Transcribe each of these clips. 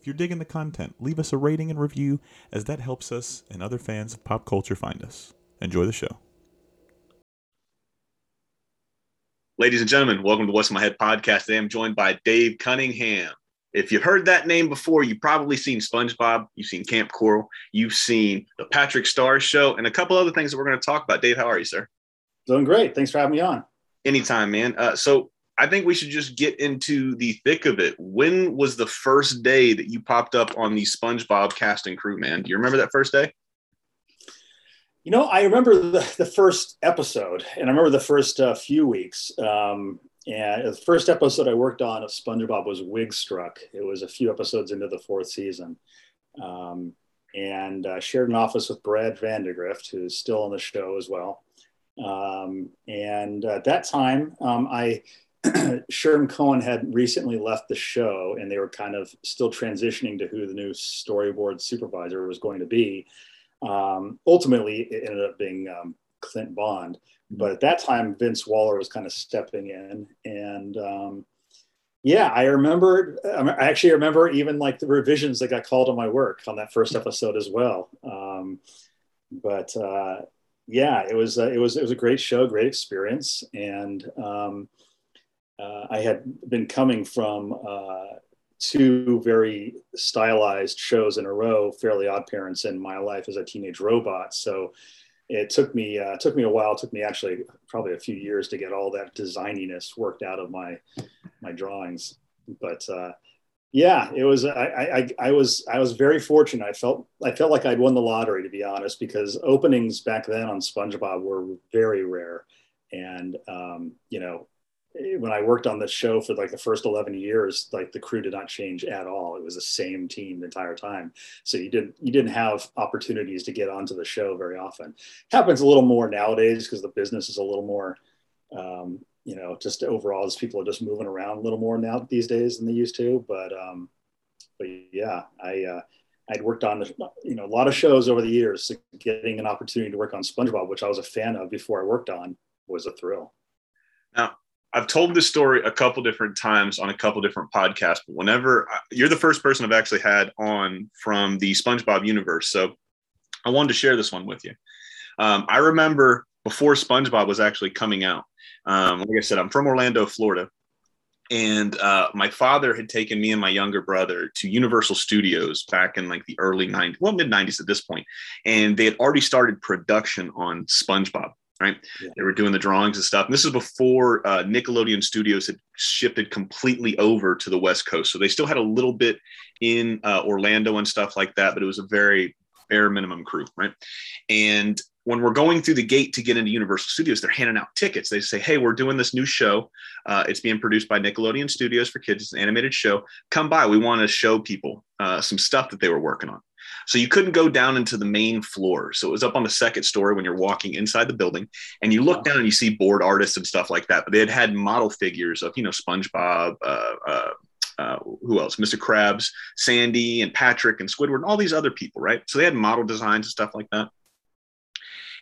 If you're digging the content, leave us a rating and review, as that helps us and other fans of pop culture find us. Enjoy the show. Ladies and gentlemen, welcome to What's in My Head podcast. Today I'm joined by Dave Cunningham. If you've heard that name before, you've probably seen SpongeBob, you've seen Kamp Koral, you've seen the Patrick Star Show, and a couple other things that we're going to talk about. Dave, how are you, sir? Doing great. Thanks for having me on. Anytime, man. Uh, so I think we should just get into the thick of it. When was the first day that you popped up on the SpongeBob cast and crew, man? Do you remember that first day? You know, I remember the, the first episode, and I remember the first uh, few weeks. Um, and the first episode I worked on of SpongeBob was Wigstruck. It was a few episodes into the fourth season. Um, and uh, shared an office with Brad Vandergrift, who's still on the show as well. Um, and at that time, um, I Sherm Cohen had recently left the show and they were kind of still transitioning to who the new storyboard supervisor was going to be. Um, ultimately, it ended up being um, Clint Bond. But at that time, Vince Waller was kind of stepping in. And um, yeah, I remember, I actually remember even like the revisions that got called on my work on that first episode as well. Um, but uh, yeah, it was, uh, it was, it was a great show, great experience. And, um, uh, I had been coming from uh, two very stylized shows in a row, Fairly Odd Parents and My Life as a Teenage Robot. So it took me uh, took me a while. It took me actually probably a few years to get all that designiness worked out of my my drawings. But uh, yeah, it was. I, I I was I was very fortunate. I felt I felt like I'd won the lottery to be honest, because openings back then on SpongeBob were very rare, and um, you know when I worked on the show for like the first 11 years, like the crew did not change at all. It was the same team the entire time. So you didn't, you didn't have opportunities to get onto the show very often. Happens a little more nowadays because the business is a little more, um, you know, just overall as people are just moving around a little more now these days than they used to. But, um, but yeah, I, uh, I'd worked on, you know, a lot of shows over the years. So getting an opportunity to work on SpongeBob, which I was a fan of before I worked on, was a thrill. Now, I've told this story a couple different times on a couple different podcasts, but whenever you're the first person I've actually had on from the SpongeBob universe, so I wanted to share this one with you. Um, I remember before SpongeBob was actually coming out. Um, like I said, I'm from Orlando, Florida, and uh, my father had taken me and my younger brother to Universal Studios back in like the early 90s, well mid 90s at this point, and they had already started production on SpongeBob right? Yeah. They were doing the drawings and stuff. And this is before uh, Nickelodeon Studios had shifted completely over to the West Coast. So they still had a little bit in uh, Orlando and stuff like that, but it was a very bare minimum crew, right? And when we're going through the gate to get into Universal Studios, they're handing out tickets. They say, "Hey, we're doing this new show. Uh, it's being produced by Nickelodeon Studios for kids. It's an animated show. Come by. We want to show people uh, some stuff that they were working on." So you couldn't go down into the main floor. So it was up on the second story when you're walking inside the building, and you look down and you see board artists and stuff like that. But they had had model figures of you know SpongeBob. Uh, uh, uh, who else? Mr. Krabs, Sandy, and Patrick, and Squidward, and all these other people, right? So they had model designs and stuff like that.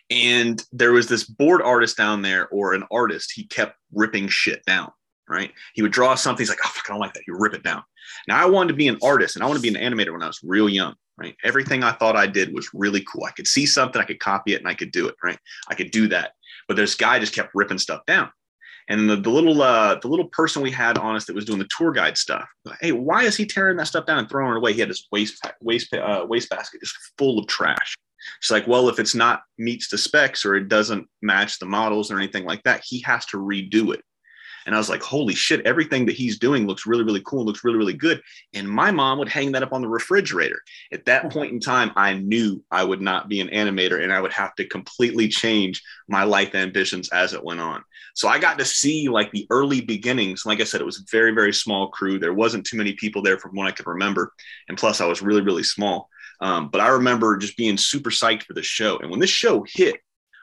And there was this board artist down there, or an artist. He kept ripping shit down, right? He would draw something. He's like, oh, fuck, I don't like that. Would rip it down. Now, I wanted to be an artist and I want to be an animator when I was real young right? Everything I thought I did was really cool. I could see something, I could copy it, and I could do it, right? I could do that. But this guy just kept ripping stuff down. And the, the little uh, the little person we had on us that was doing the tour guide stuff. Hey, why is he tearing that stuff down and throwing it away? He had this waste waste uh, waste basket just full of trash. She's like, well, if it's not meets the specs or it doesn't match the models or anything like that, he has to redo it. And I was like, holy shit, everything that he's doing looks really, really cool, looks really, really good. And my mom would hang that up on the refrigerator. At that point in time, I knew I would not be an animator and I would have to completely change my life ambitions as it went on. So I got to see like the early beginnings. Like I said, it was a very, very small crew. There wasn't too many people there from what I could remember. And plus, I was really, really small. Um, but I remember just being super psyched for the show. And when this show hit,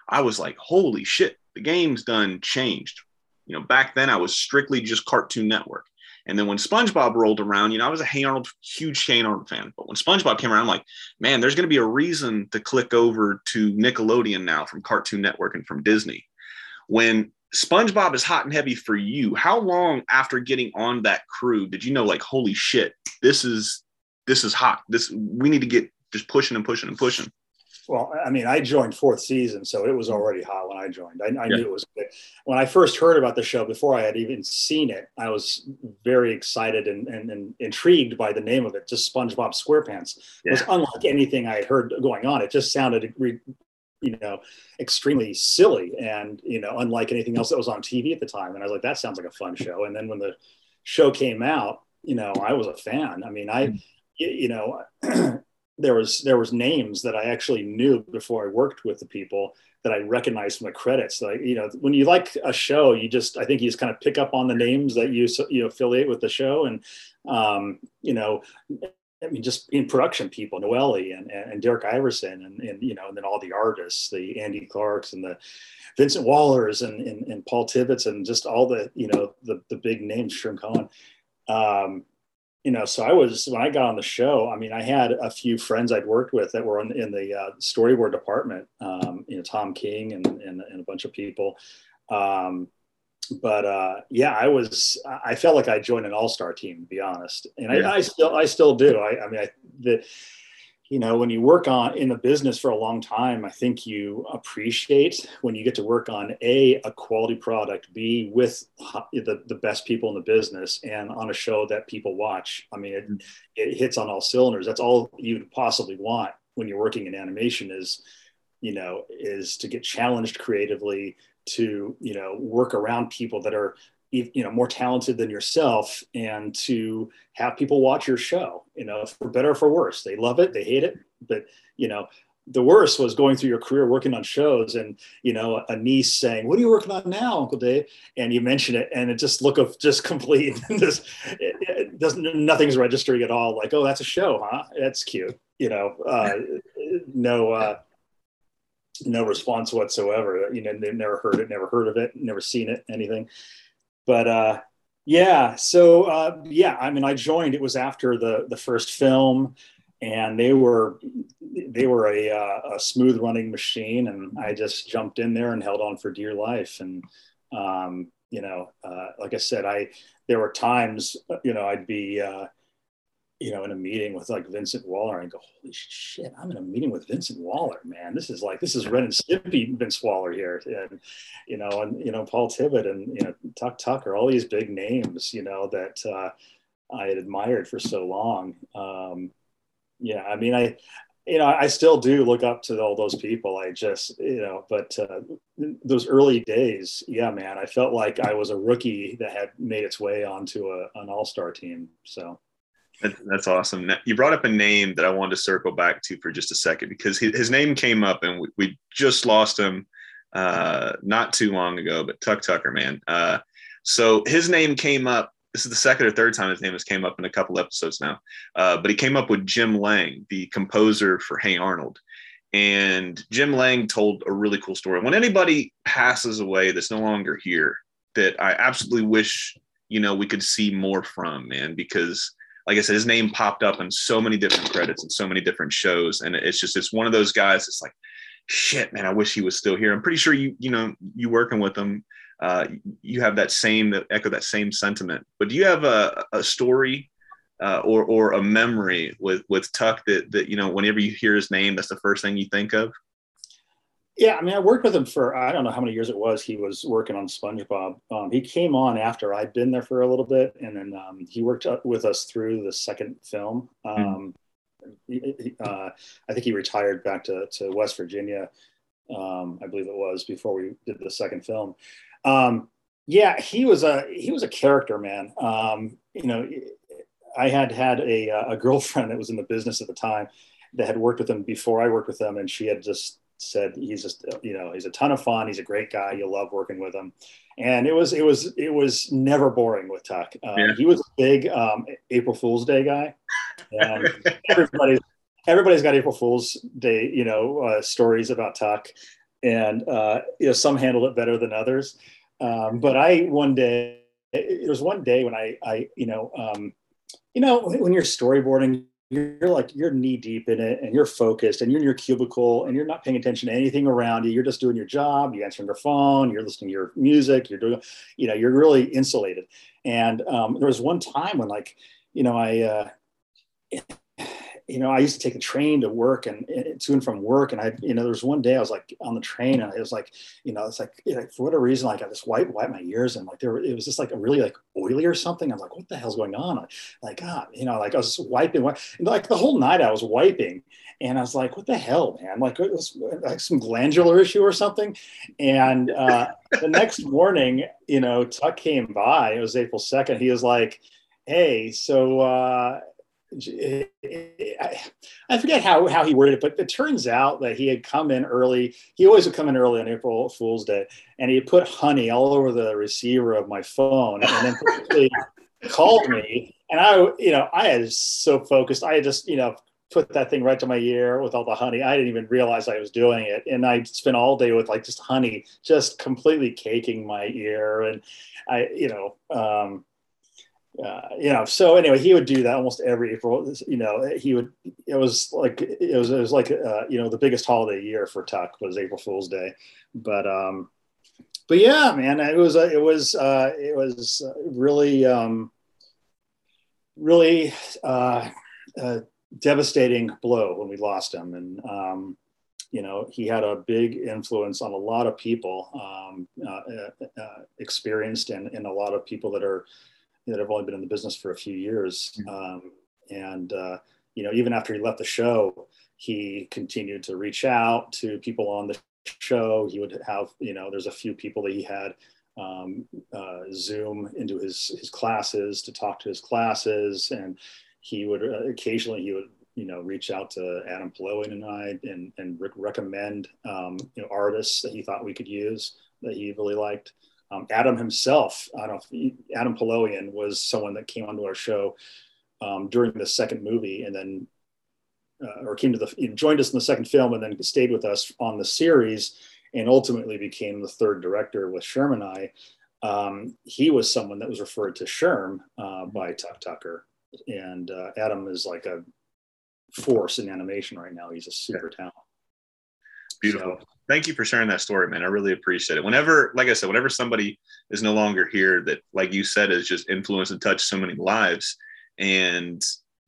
I was like, holy shit, the game's done changed. You know, back then I was strictly just Cartoon Network. And then when SpongeBob rolled around, you know, I was a Hey Arnold, huge Hey Arnold fan. But when SpongeBob came around, I'm like, man, there's going to be a reason to click over to Nickelodeon now from Cartoon Network and from Disney. When SpongeBob is hot and heavy for you, how long after getting on that crew did you know, like, holy shit, this is this is hot. This we need to get just pushing and pushing and pushing. Well, I mean, I joined fourth season, so it was already hot when I joined. I, I yeah. knew it was good. When I first heard about the show, before I had even seen it, I was very excited and, and, and intrigued by the name of it. Just SpongeBob SquarePants yeah. it was unlike anything I had heard going on. It just sounded, you know, extremely silly and you know, unlike anything else that was on TV at the time. And I was like, that sounds like a fun show. And then when the show came out, you know, I was a fan. I mean, I, mm. you know. there was there was names that I actually knew before I worked with the people that I recognized from the credits. Like you know, when you like a show, you just I think you just kind of pick up on the names that you you affiliate with the show, and um, you know, I mean, just in production people, Noelle and, and Derek Iversen, and, and you know, and then all the artists, the Andy Clarks and the Vincent Wallers and, and, and Paul Tibbitt, and just all the you know the the big names, Sherm Cohen. Um, you know, so I was when I got on the show. I mean, I had a few friends I'd worked with that were in, in the uh, storyboard department. Um, you know, Tom King and, and, and a bunch of people. Um, but uh, yeah, I was. I felt like I joined an all-star team, to be honest, and I, I still, I still do. I, I mean, I, the you know when you work on in the business for a long time i think you appreciate when you get to work on a a quality product b with the, the best people in the business and on a show that people watch i mean it, mm-hmm. it hits on all cylinders that's all you would possibly want when you're working in animation is you know is to get challenged creatively to you know work around people that are you know more talented than yourself and to have people watch your show you know for better or for worse. They love it they hate it but you know the worst was going through your career working on shows and you know a niece saying what are you working on now uncle dave? And you mention it and it just look of just complete it doesn't nothing's registering at all. Like oh that's a show huh? That's cute you know uh, no uh, no response whatsoever. You know they've never heard it never heard of it never seen it anything but uh, yeah, so uh, yeah, I mean, I joined. It was after the the first film, and they were they were a, uh, a smooth running machine, and I just jumped in there and held on for dear life. And um, you know, uh, like I said, I there were times you know I'd be uh, you know, in a meeting with like Vincent Waller and go, holy shit, I'm in a meeting with Vincent Waller, man. This is like, this is Ren and Stimpy Vince Waller here. And, you know, and, you know, Paul Tibbitt and, you know, Tuck Tucker, all these big names, you know, that uh, I had admired for so long. Um, yeah, I mean, I, you know, I still do look up to all those people. I just, you know, but uh, those early days, yeah, man, I felt like I was a rookie that had made its way onto a, an all star team. So, that's awesome. You brought up a name that I wanted to circle back to for just a second because his name came up and we, we just lost him uh, not too long ago, but Tuck Tucker, man. Uh, so his name came up. This is the second or third time his name has came up in a couple episodes now. Uh, but he came up with Jim Lang, the composer for Hey Arnold. And Jim Lang told a really cool story. When anybody passes away that's no longer here, that I absolutely wish, you know, we could see more from, man, because – like I said, his name popped up in so many different credits and so many different shows. And it's just, it's one of those guys. It's like, shit, man, I wish he was still here. I'm pretty sure you, you know, you working with him, uh, you have that same, that echo that same sentiment, but do you have a, a story uh, or, or a memory with, with Tuck that, that, you know, whenever you hear his name, that's the first thing you think of? Yeah, I mean, I worked with him for I don't know how many years it was. He was working on SpongeBob. Um, he came on after I'd been there for a little bit, and then um, he worked with us through the second film. Hmm. Um, he, uh, I think he retired back to, to West Virginia, um, I believe it was, before we did the second film. Um, Yeah, he was a he was a character, man. Um, you know, I had had a, a girlfriend that was in the business at the time that had worked with him before I worked with him, and she had just said he's just you know he's a ton of fun. He's a great guy. You'll love working with him. And it was it was it was never boring with Tuck. Um, yeah. He was a big um, April Fool's Day guy, and everybody's everybody's got April Fool's Day you know uh, stories about Tuck, and uh, you know some handled it better than others. Um, but I one day it was one day when I I you know um, you know when you're storyboarding you're like you're knee deep in it and you're focused and you're in your cubicle and you're not paying attention to anything around you. You're just doing your job. You're answering your phone. You're listening to your music. You're doing you know you're really insulated. And um, there was one time when like you know i uh, you know, I used to take the train to work and, and, to and from work. And I, you know, there was one day I was like on the train and it was like, you know, it's like, for whatever reason, like I just wipe, wipe my ears and like there, it was just like a really like oily or something. I was like, what the hell's going on? Like, ah, you know, like I was wiping, like the whole night I was wiping and I was like, what the hell, man? Like it was like some glandular issue or something. And uh, the next morning, you know, Tuck came by, it was April 2nd. He was like, Hey, so, uh, I forget how, how he worded it, but it turns out that he had come in early. He always would come in early on April Fool's Day, and he put honey all over the receiver of my phone, and then called me. And I, you know, I had so focused. I just, you know, put that thing right to my ear with all the honey. I didn't even realize I was doing it, and I spent all day with like just honey, just completely caking my ear, and I, you know. Um, uh, you know, so anyway, he would do that almost every April. You know, he would. It was like it was it was like uh, you know the biggest holiday year for Tuck was April Fool's Day, but um, but yeah, man, it was uh, it was uh, it was really um, really uh, a devastating blow when we lost him, and um, you know he had a big influence on a lot of people, um, uh, uh, experienced and, and a lot of people that are that have only been in the business for a few years. Mm-hmm. Um, and, uh, you know, even after he left the show, he continued to reach out to people on the show. He would have, you know, there's a few people that he had um, uh, Zoom into his, his classes to talk to his classes. And he would uh, occasionally, he would, you know, reach out to Adam Paloian and I and, and recommend, um, you know, artists that he thought we could use that he really liked. Um, Adam himself, I don't know, Adam Paloian was someone that came onto our show um, during the second movie and then, uh, or came to the, joined us in the second film and then stayed with us on the series and ultimately became the third director with Sherm and I. Um, he was someone that was referred to Sherm uh, by Tuck Tucker. And uh, Adam is like a force in animation right now. He's a super talent. Beautiful. So, thank you for sharing that story, man. I really appreciate it. Whenever, like I said, whenever somebody is no longer here that, like you said, has just influenced and touched so many lives. And,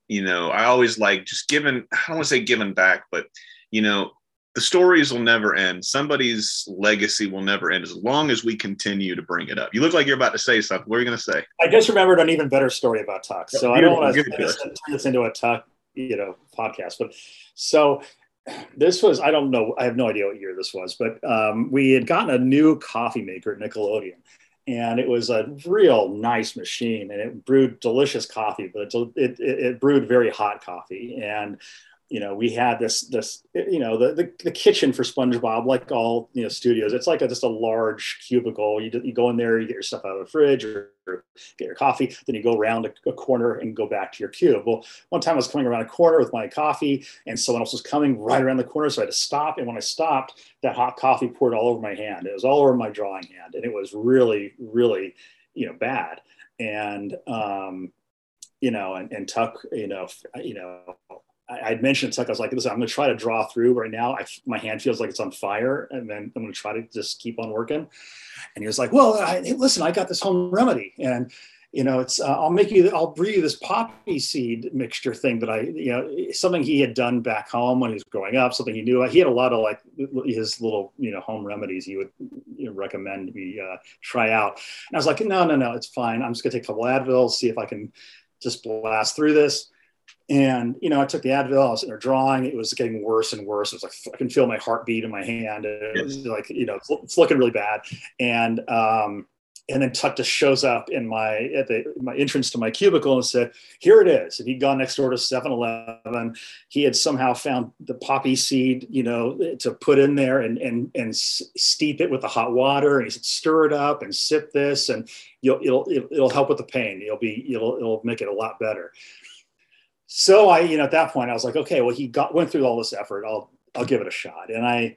you know, I always like just giving, I don't want to say giving back, but, you know, the stories will never end. Somebody's legacy will never end as long as we continue to bring it up. You look like you're about to say something. What are you going to say? I just remembered an even better story about Tuck. So I don't want to turn this into a Tuck, you know, podcast. But so this was I don't know I have no idea what year this was, but um, we had gotten a new coffee maker at Nickelodeon, and it was a real nice machine, and it brewed delicious coffee, but it it, it brewed very hot coffee, and you know, we had this, this, you know, the, the, the, kitchen for SpongeBob, like all, you know, studios, it's like a, just a large cubicle. You, you go in there, you get your stuff out of the fridge or, or get your coffee, then you go around a, a, corner and go back to your cube. Well, one time I was coming around a corner with my coffee and someone else was coming right around the corner. So I had to stop. And when I stopped, that hot coffee poured all over my hand. It was all over my drawing hand. And it was really, really, you know, bad. And, um, you know, and, and Tuck, you know, you know, I, would mentioned to Tuck, I was like, listen, I'm going to try to draw through right now. I, my hand feels like it's on fire, and then I'm going to try to just keep on working. And he was like, well, I, listen, I got this home remedy, and you know, it's uh, I'll make you, I'll brew you this poppy seed mixture thing that I, you know, something he had done back home when he was growing up, something he knew. He had a lot of like his little, you know, home remedies he would you know, recommend me uh, try out. And I was like, no, no, no, it's fine. I'm just gonna take a couple Advils, see if I can just blast through this and you know, I took the Advil. I was sitting there drawing. It was getting worse and worse. It was like I can feel my heartbeat in my hand. It was like you know, it's, it's looking really bad. And um, and then Tuck just shows up in my at the my entrance to my cubicle and said, "Here it is." And he'd gone next door to 7-Eleven. He had somehow found the poppy seed, you know, to put in there and and and steep it with the hot water. And he said, "Stir it up and sip this, and you'll it'll it'll help with the pain. It'll be it'll it'll make it a lot better." So I, you know, at that point, I was like, "Okay, well, he got went through all this effort. I'll I'll give it a shot." And I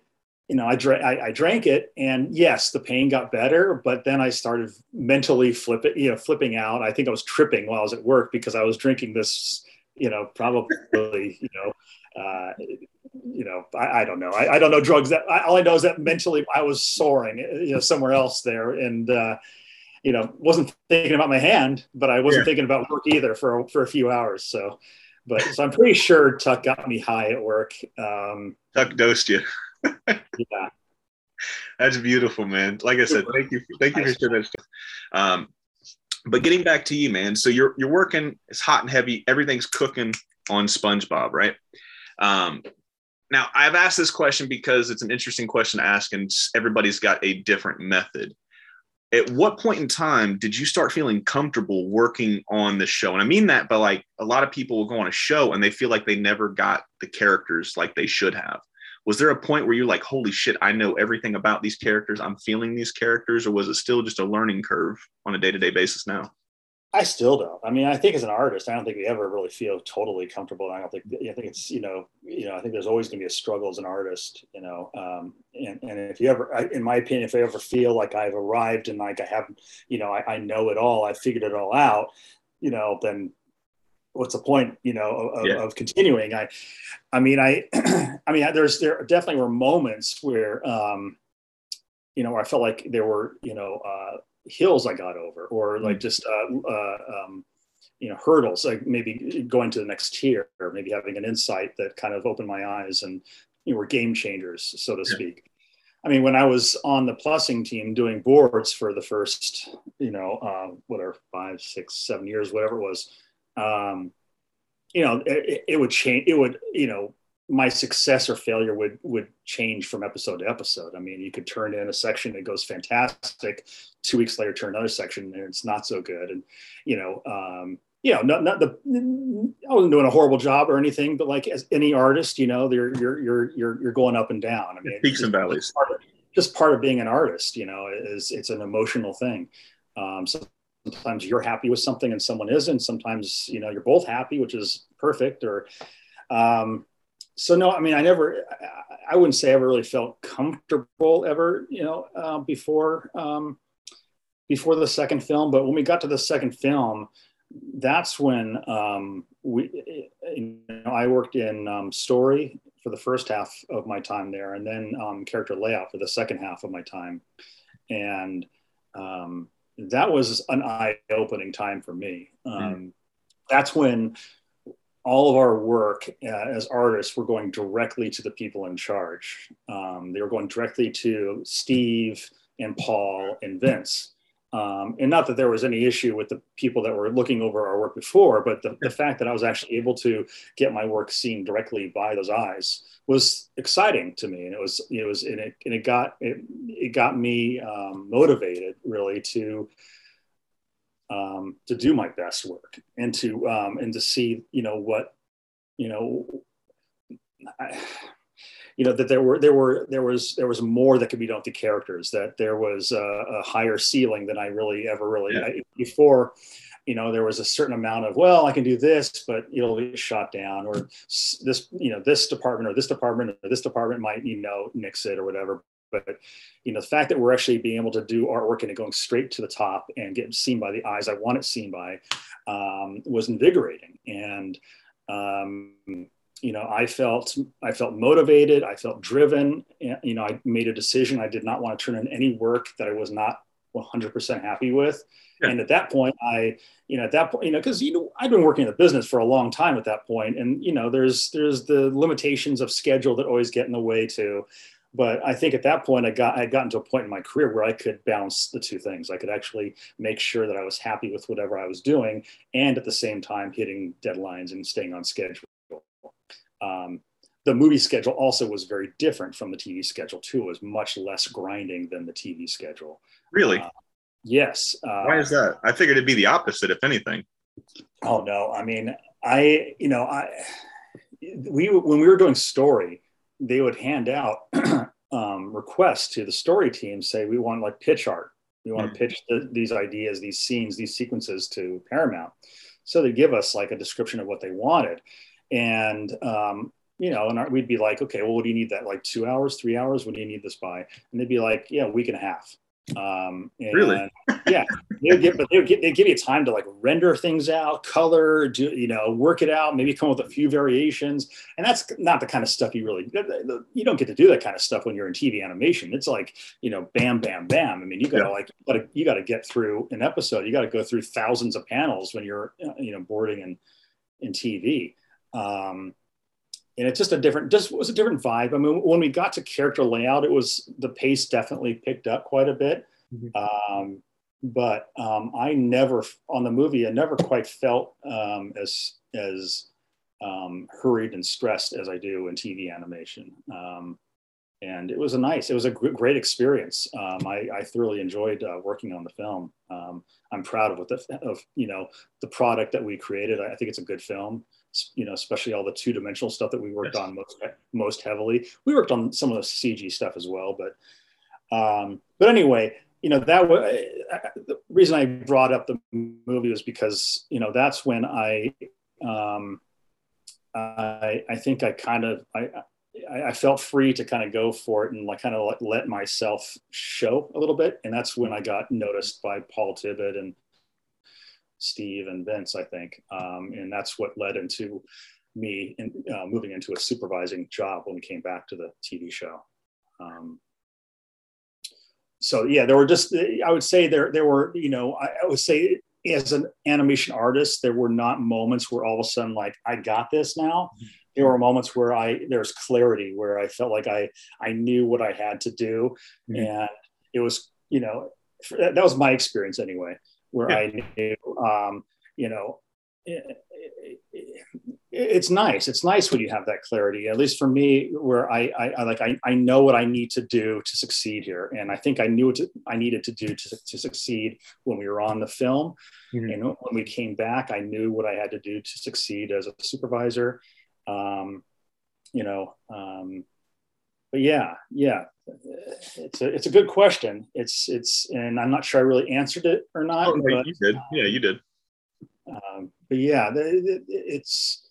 you know, I, drank, I, I, drank it and yes, the pain got better, but then I started mentally flipping, you know, flipping out. I think I was tripping while I was at work because I was drinking this, you know, probably, you know, uh, you know, I, I don't know. I, I, don't know drugs that all I know is that mentally I was soaring, you know, somewhere else there. And, uh, you know, wasn't thinking about my hand, but I wasn't yeah. thinking about work either for, for a few hours. So, but so I'm pretty sure Tuck got me high at work. Um, Tuck dosed you yeah. That's beautiful, man. Like I said, thank you. Thank you for sharing that stuff. Um, but getting back to you, man. So you're you're working. It's hot and heavy. Everything's cooking on SpongeBob, right? Um, now I've asked this question because it's an interesting question to ask, and everybody's got a different method. At what point in time did you start feeling comfortable working on the show? And I mean that by like a lot of people will go on a show and they feel like they never got the characters like they should have. Was there a point where you're like holy shit i know everything about these characters. I'm feeling these characters or was it still just a learning curve on a day-to-day basis now i still don't. I mean i think as an artist i don't think we ever really feel totally comfortable. I don't think i think it's you know you know i think there's always going to be a struggle as an artist you know um, and, and if you ever in my opinion if i ever feel like i've arrived and like i haven't you know I, I know it all i figured it all out you know then what's the point you know of, yeah. of continuing? I i mean i i mean there's there definitely were moments where um you know i felt like there were you know uh hills i got over or like mm. just uh, uh um you know hurdles like maybe going to the next tier or maybe having an insight that kind of opened my eyes and you know were game changers so to yeah. speak I mean, when I was on the plussing team doing boards for the first, you know, uh, whatever, five, six, seven years, whatever it was, um, you know, it, it, would change. It would, you know, my success or failure would would change from episode to episode. I mean, you could turn in a section that goes fantastic. Two weeks later, turn another section and it's not so good. And you know, um, you know, not, not the I wasn't doing a horrible job or anything, but like as any artist, you know, you're you're you're you're you're going up and down. I mean, peaks and valleys. Part of, just part of being an artist, you know, is it's an emotional thing. Um, so sometimes you're happy with something and someone isn't sometimes you know you're both happy which is perfect or um, so no i mean i never I, wouldn't say i ever really felt comfortable ever you know uh, before um, before the second film but when we got to the second film that's when um, we you know i worked in um, story for the first half of my time there and then um, character layout for the second half of my time and um, that was an eye-opening time for me. Um, mm. That's when all of our work uh, as artists were going directly to the people in charge. Um, they were going directly to Steve and Paul and Vince. Um, and not that there was any issue with the people that were looking over our work before, but the, the fact that I was actually able to get my work seen directly by those eyes was exciting to me, and it was it was and it and it got it it got me um, motivated really to um, to do my best work and to um, and to see you know what you know. I, you know that there were there were there was there was more that could be done with the characters that there was a, a higher ceiling than i really ever really yeah. I, before you know there was a certain amount of well i can do this but it'll be shot down or this you know this department or this department or this department might you know nix it or whatever but you know the fact that we're actually being able to do artwork and it going straight to the top and getting seen by the eyes i want it seen by um, was invigorating. And um, you know i felt i felt motivated i felt driven and, you know i made a decision i did not want to turn in any work that i was not 100% happy with. Yeah. and at that point i you know at that point you know because you know i've been working in the business for a long time at that point and you know there's there's the limitations of schedule that always get in the way too but I think at that point I got I had gotten to a point in my career where I could balance the two things. I could actually make sure that I was happy with whatever I was doing, and at the same time hitting deadlines and staying on schedule. Um, the movie schedule also was very different from the TV schedule too. It was much less grinding than the TV schedule. Really? Uh, Yes. Uh, Why is that? I figured it'd be the opposite, if anything. Oh no! I mean, I you know I we when we were doing story, they would hand out um, requests to the story team, say we want like pitch art, we want to pitch the, these ideas, these scenes, these sequences to Paramount. So they give us like a description of what they wanted, and um, you know, and we'd be like, okay, well, what do you need that? Like two hours, three hours? What do you need this by? And they'd be like, yeah, a week and a half. Um, and, really? yeah, they give, but they give, they give you time to like render things out, color, do you know, work it out, maybe come up with a few variations, and that's not the kind of stuff you really you don't get to do that kind of stuff when you're in TV animation. It's like you know, bam, bam, bam. I mean, you gotta yeah. like, but you got to get through an episode. You got to go through thousands of panels when you're uh, you know boarding in in TV. Um, and it's just a different just was a different vibe. I mean when we got to character layout it was the pace definitely picked up quite a bit. Mm-hmm. um, but um, i never on the movie i never quite felt um, as as um, hurried and stressed as i do in tv animation. Um, and it was a nice it was a great experience. Um, I, I, thoroughly enjoyed uh, working on the film. I'm proud of what the of you know the product that we created. I think it's a good film you know, especially all the two dimensional stuff that we worked yes. on most most heavily. We worked on some of the CG stuff as well, but um, but anyway, you know that was the reason I brought up the movie was because you know that's when I um, I, I think I kind of I, I felt free to kind of go for it and like kind of like let myself show a little bit, and that's when I got noticed by Paul Tibbitt and Steve and Vince, I think. Um, and that's what led into me in, uh, moving into a supervising job when we came back to the TV show. Um, so yeah, there were just, I would say there, there were, you know, I, I would say as an animation artist, there were not moments where all of a sudden, like, I got this now. Mm-hmm. There were moments where I, there's clarity where I felt like I, I knew what I had to do. Mm-hmm. And it was, you know, that was my experience anyway where yeah. I knew, um, you know, it, it, it, it's nice. It's nice when you have that clarity, at least for me, where I, I, I, like, I, I know what I need to do to succeed here. And I think I knew what to, I needed to do to, to succeed when we were on the film. Mm-hmm. And when we came back, I knew what I had to do to succeed as a supervisor. Um, you know, um, but yeah, yeah, it's a it's a good question. It's it's and I'm not sure I really answered it or not. Oh, but, you did. Yeah, you did. Um, but yeah, it's.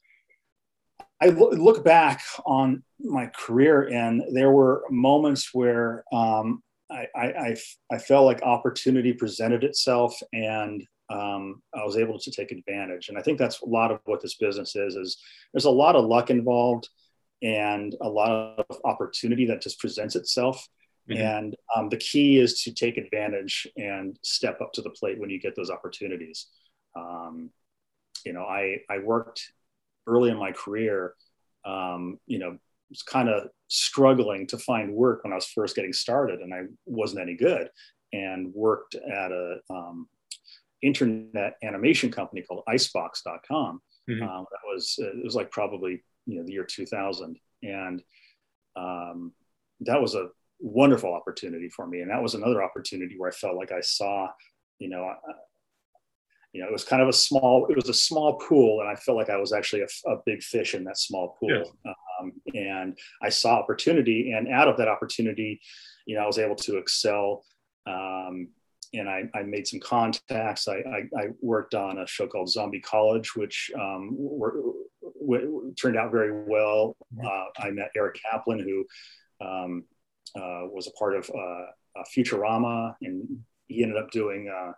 I look back on my career, and there were moments where um, I, I, I, felt like opportunity presented itself, and um, I was able to take advantage. And I think that's a lot of what this business is. Is there's a lot of luck involved and a lot of opportunity that just presents itself. Mm-hmm. And um, the key is to take advantage and step up to the plate when you get those opportunities. Um, you know, I, I worked early in my career, um, you know, was kind of struggling to find work when I was first getting started and I wasn't any good and worked at a um, internet animation company called icebox.com. Mm-hmm. Um, that was, it was like probably you know the year 2000 and um, that was a wonderful opportunity for me and that was another opportunity where i felt like i saw you know uh, you know it was kind of a small it was a small pool and i felt like i was actually a, a big fish in that small pool yeah. um, and i saw opportunity and out of that opportunity you know i was able to excel um, and I, I, made some contacts. I, I, I, worked on a show called Zombie College, which um, were, w- turned out very well. Mm-hmm. Uh, I met Eric Kaplan, who um, uh, was a part of uh, Futurama, and he ended up doing uh,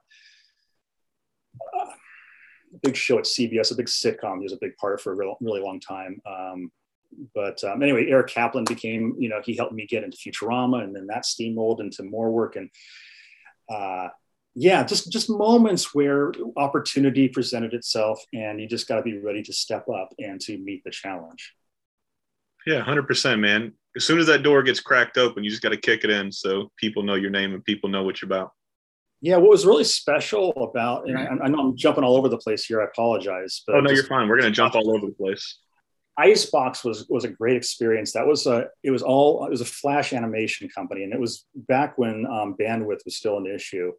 a big show at CBS, a big sitcom. He was a big part for a real, really long time. Um, but um, anyway, Eric Kaplan became, you know, he helped me get into Futurama, and then that steamrolled into more work. And uh, yeah, just just moments where opportunity presented itself, and you just got to be ready to step up and to meet the challenge. Yeah, hundred percent, man. As soon as that door gets cracked open, you just got to kick it in so people know your name and people know what you're about. Yeah, what was really special about, and I, I know I'm jumping all over the place here. I apologize. But oh no, just, you're fine. We're gonna jump all over the place. Icebox was was a great experience. That was a it was all it was a flash animation company, and it was back when um, bandwidth was still an issue.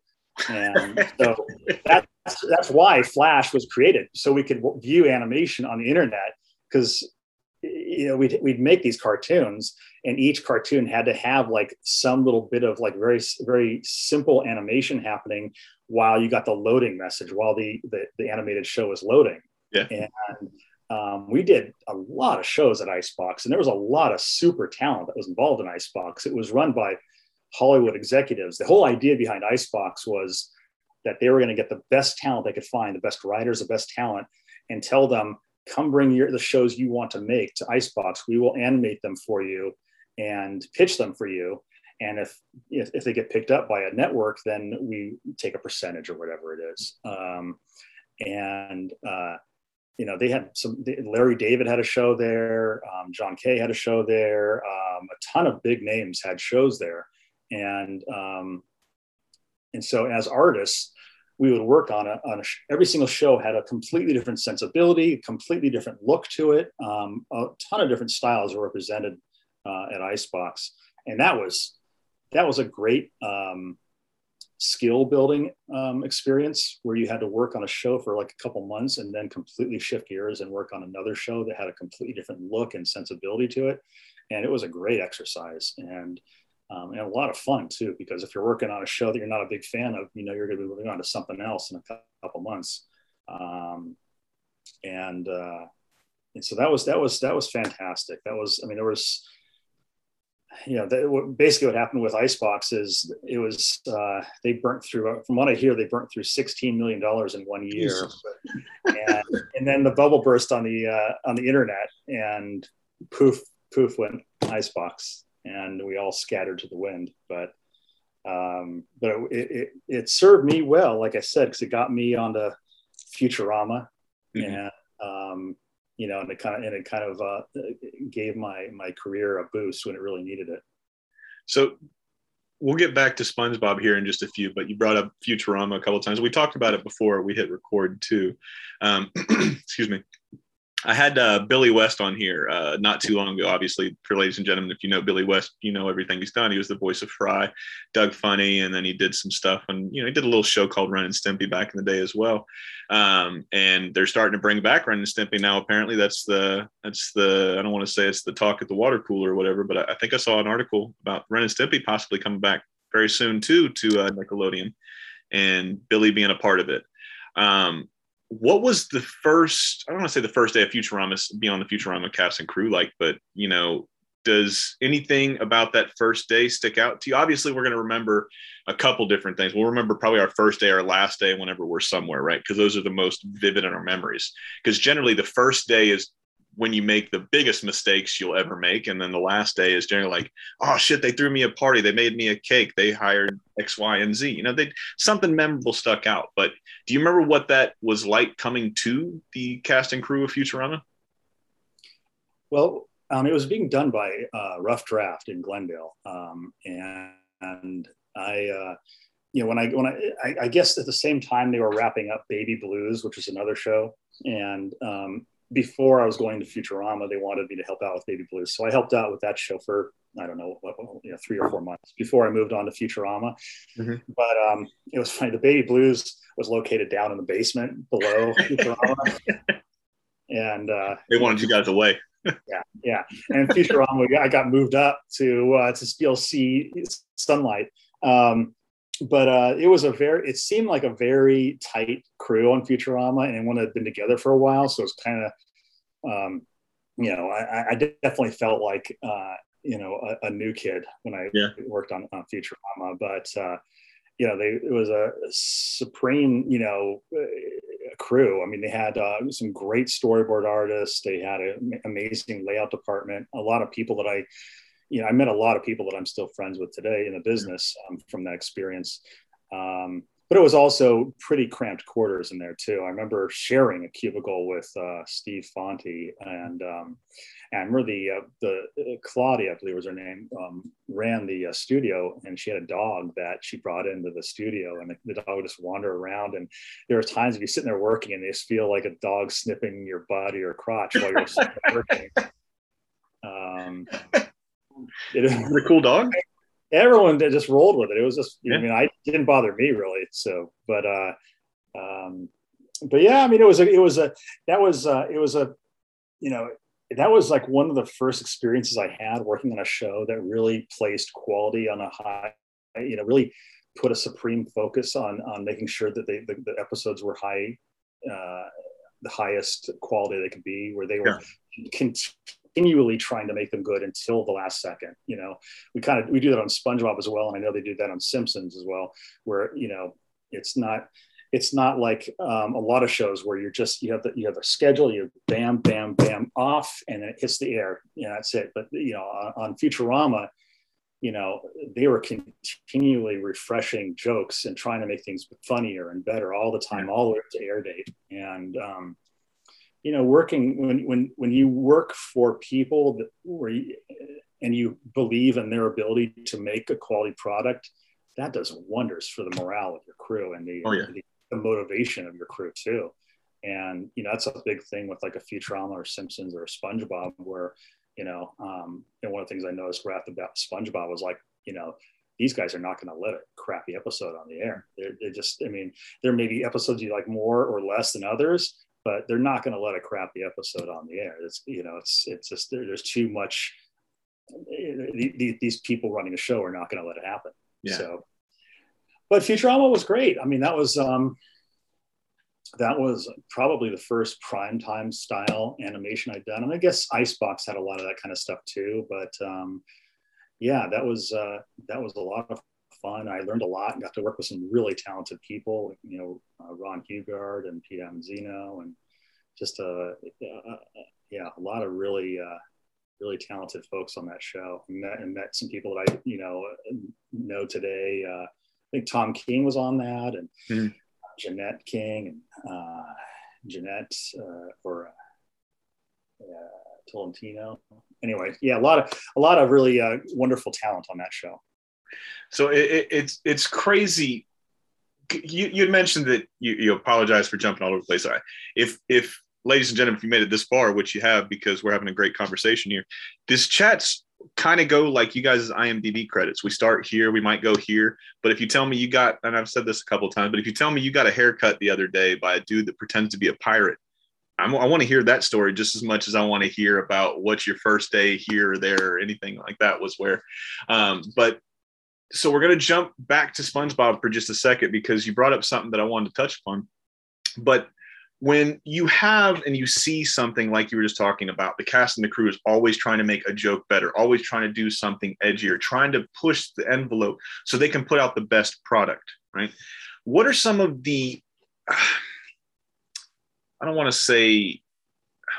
And so that's that's why Flash was created, so we could view animation on the internet. Because you know we'd we'd make these cartoons, and each cartoon had to have like some little bit of like very very simple animation happening while you got the loading message while the the, the animated show was loading. Yeah. And um, we did a lot of shows at Icebox, and there was a lot of super talent that was involved in Icebox. It was run by Hollywood executives. The whole idea behind Icebox was that they were going to get the best talent they could find, the best writers, the best talent, and tell them, come bring your the shows you want to make to Icebox. We will animate them for you and pitch them for you. And if, if, if they get picked up by a network, then we take a percentage or whatever it is. Um, and uh, you know, they had some. Larry David had a show there. Um, John Kay had a show there. Um, a ton of big names had shows there, and um, and so as artists, we would work on a, on a, every single show had a completely different sensibility, completely different look to it. Um, a ton of different styles were represented uh, at Icebox, and that was that was a great um, skill building um, experience where you had to work on a show for like a couple months and then completely shift gears and work on another show that had a completely different look and sensibility to it. And it was a great exercise and, um, and a lot of fun too, because if you're working on a show that you're not a big fan of, you know, you're going to be moving on to something else in a couple months. Um, and, uh, and so that was, that was, that was fantastic. That was, I mean, there was, you know, the, basically what happened with Icebox is it was uh, they burnt through. From what I hear, they burnt through sixteen million dollars in one year, and, and, then the bubble burst on the uh, on the internet, and poof, poof went Icebox, and we all scattered to the wind. But um, but it, it, it served me well, like I said, because it got me onto Futurama, mm-hmm. and um, you know, and it kind of and it kind of uh, gave my my career a boost when it really needed it. So we'll get back to SpongeBob here in just a few, but you brought up Futurama a couple of times. We talked about it before we hit record too. Um, excuse me. I had uh, Billy West on here uh, not too long ago. Obviously, for ladies and gentlemen, if you know Billy West, you know everything he's done. He was the voice of Fry, Doug Funnie, and then he did some stuff. And you know, he did a little show called Ren and Stimpy back in the day as well. Um, and they're starting to bring back Ren and Stimpy now. Apparently, that's the that's the I don't want to say it's the talk at the water cooler or whatever, but I, I think I saw an article about Ren and Stimpy possibly coming back very soon too to uh, Nickelodeon, and Billy being a part of it. Um, what was the first i don't want to say the first day of futurama be on the futurama cast and crew like but you know does anything about that first day stick out to you? Obviously we're going to remember a couple different things. We'll remember probably our first day our last day whenever we're somewhere right? Because those are the most vivid in our memories. Because generally the first day is when you make the biggest mistakes you'll ever make. And then the last day is generally like, oh shit, they threw me a party. They made me a cake. They hired X, Y, and Z. You know, they something memorable stuck out. But do you remember what that was like coming to the cast and crew of Futurama? Well, um, it was being done by uh, Rough Draft in Glendale, um, and, and, I, uh, you know, when I when I, I, I guess at the same time they were wrapping up Baby Blues, which was another show, and um, before I was going to Futurama, they wanted me to help out with Baby Blues. So I helped out with that show for, I don't know, what, you know, three or four months before I moved on to Futurama. Mm-hmm. But um, it was funny. The Baby Blues was located down in the basement below Futurama. and uh, they wanted you guys away. yeah, yeah. And Futurama, I got moved up to uh, to still see sunlight. Um, but uh, it was a very it seemed like a very tight crew on futurama and one had been together for a while. So it's kind of um, you know I, I, definitely felt like uh, you know a, a, new kid when i yeah. worked on, on futurama. But uh, you know they it was a supreme you know crew. I mean they had uh, some great storyboard artists. They had an amazing layout department. A lot of people that i you know, I met a lot of people that I'm still friends with today in the business um, from that experience. Um, but it was also pretty cramped quarters in there too. I remember sharing a cubicle with uh, Steve Fonte and um, and I remember the uh, the uh, Claudia, I believe was her name, um, ran the uh, studio, and she had a dog that she brought into the studio, and the, the, dog would just wander around. And there were times if you're sitting there working, and you just feel like a dog sniffing your butt or your crotch while you're working. Um, it is a cool dog. Everyone just rolled with it. It was just, yeah. I mean, I didn't bother me really. So, but uh, um, but yeah, I mean, it was a, it was a, that was, uh, it was a, you know, that was like one of the first experiences I had working on a show that really placed quality on a high, you know, really put a supreme focus on on making sure that they, the, the episodes were high, uh, the highest quality they could be, where they were yeah. Continually trying to make them good until the last second. You know, we kind of we do that on SpongeBob as well, and I know they do that on Simpsons as well, where you know it's not it's not like um, a lot of shows where you're just you have the you have a schedule you bam bam bam off and then it hits the air you know that's it. But you know on, on futurama you know they were continually refreshing jokes and trying to make things funnier and better all the time all the way up to air date. And um, you know working when when when you work for people that where you, and you believe in their ability to make a quality product that does wonders for the morale of your crew and the, oh, yeah. the the motivation of your crew too. And you know that's a big thing with like a Futurama or Simpsons or SpongeBob, where you know, um, and one of the things I noticed right about SpongeBob was like, you know, these guys are not going to let a crappy episode on the air. They're, they're, just, I mean, there may be episodes you like more or less than others, but they're not going to let a crappy episode on the air. It's, you know, it's, it's just, there, there's too much, these people running a show are not going to let it happen. Yeah. So but Futurama was great. I mean, that was um, that was probably the first primetime style animation I'd done. And I guess Icebox had a lot of that kind of stuff too. But um, yeah, that was uh, that was a lot of fun. I learned a lot and got to work with some really talented people. You know, uh, Ron Hughart and Pete Avanzino, and just a, uh, yeah, a lot of really uh, really talented folks on that show. And met, and met some people that I you know know today. Uh, think Tom King was on that, and mm-hmm. Jeanette King and uh, Jeanette uh, or uh, Tolentino. Anyway, yeah, a lot of a lot of really uh, wonderful talent on that show. So it, it, it's it's crazy. You you mentioned that you, you apologize for jumping all over the place. If if ladies and gentlemen, if you made it this far, which you have because we're having a great conversation here, this chat's kind of go like you guys' IMDb credits. We start here, we might go here. But if you tell me you got, and I've said this a couple times, but if you tell me you got a haircut the other day by a dude that pretends to be a pirate, I'm, i want to hear that story just as much as I want to hear about what's your first day here or there or anything like that was where. Um, but so we're going to jump back to SpongeBob for just a second because you brought up something that I wanted to touch upon. But when you have and you see something like you were just talking about, the cast and the crew is always trying to make a joke better, always trying to do something edgier, trying to push the envelope so they can put out the best product, right? What are some of the, I don't want to say,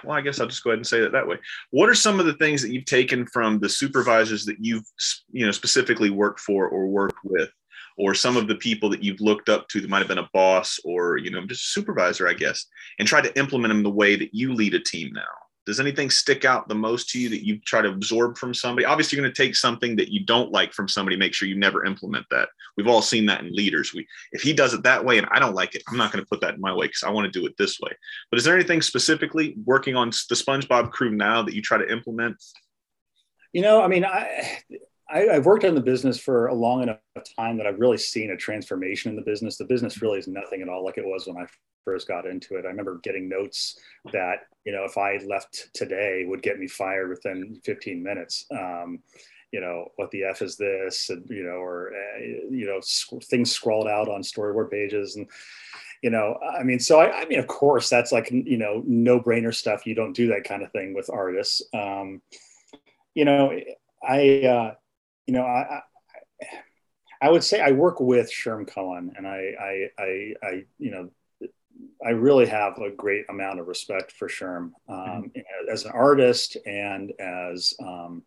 well, I guess I'll just go ahead and say that that way. What are some of the things that you've taken from the supervisors that you've, you know, specifically worked for or worked with or some of the people that you've looked up to that might have been a boss or you know just a supervisor i guess and try to implement them the way that you lead a team now does anything stick out the most to you that you try to absorb from somebody? Obviously you're going to take something that you don't like from somebody make sure you never implement that. We've all seen that in leaders. We if he does it that way and i don't like it i'm not going to put that in my way because i want to do it this way. But is there anything specifically working on the spongebob crew now that you try to implement? You know i mean i I, have worked in the business for a long enough time that I've really seen a transformation in the business. The business really is nothing at all like it was when I first got into it. I remember getting notes that you know if I left today would get me fired within 15 minutes. Um, you know what the f is this, and you know, or uh, you know sc- things scrawled out on storyboard pages and you know i mean so I, I, mean of course that's like you know no brainer stuff you don't do that kind of thing with artists um, you know i uh, you know, I, I, I would say I work with Sherm Cohen, and I, I, I, I, you know, I really have a great amount of respect for Sherm um, mm-hmm. as an artist and as um,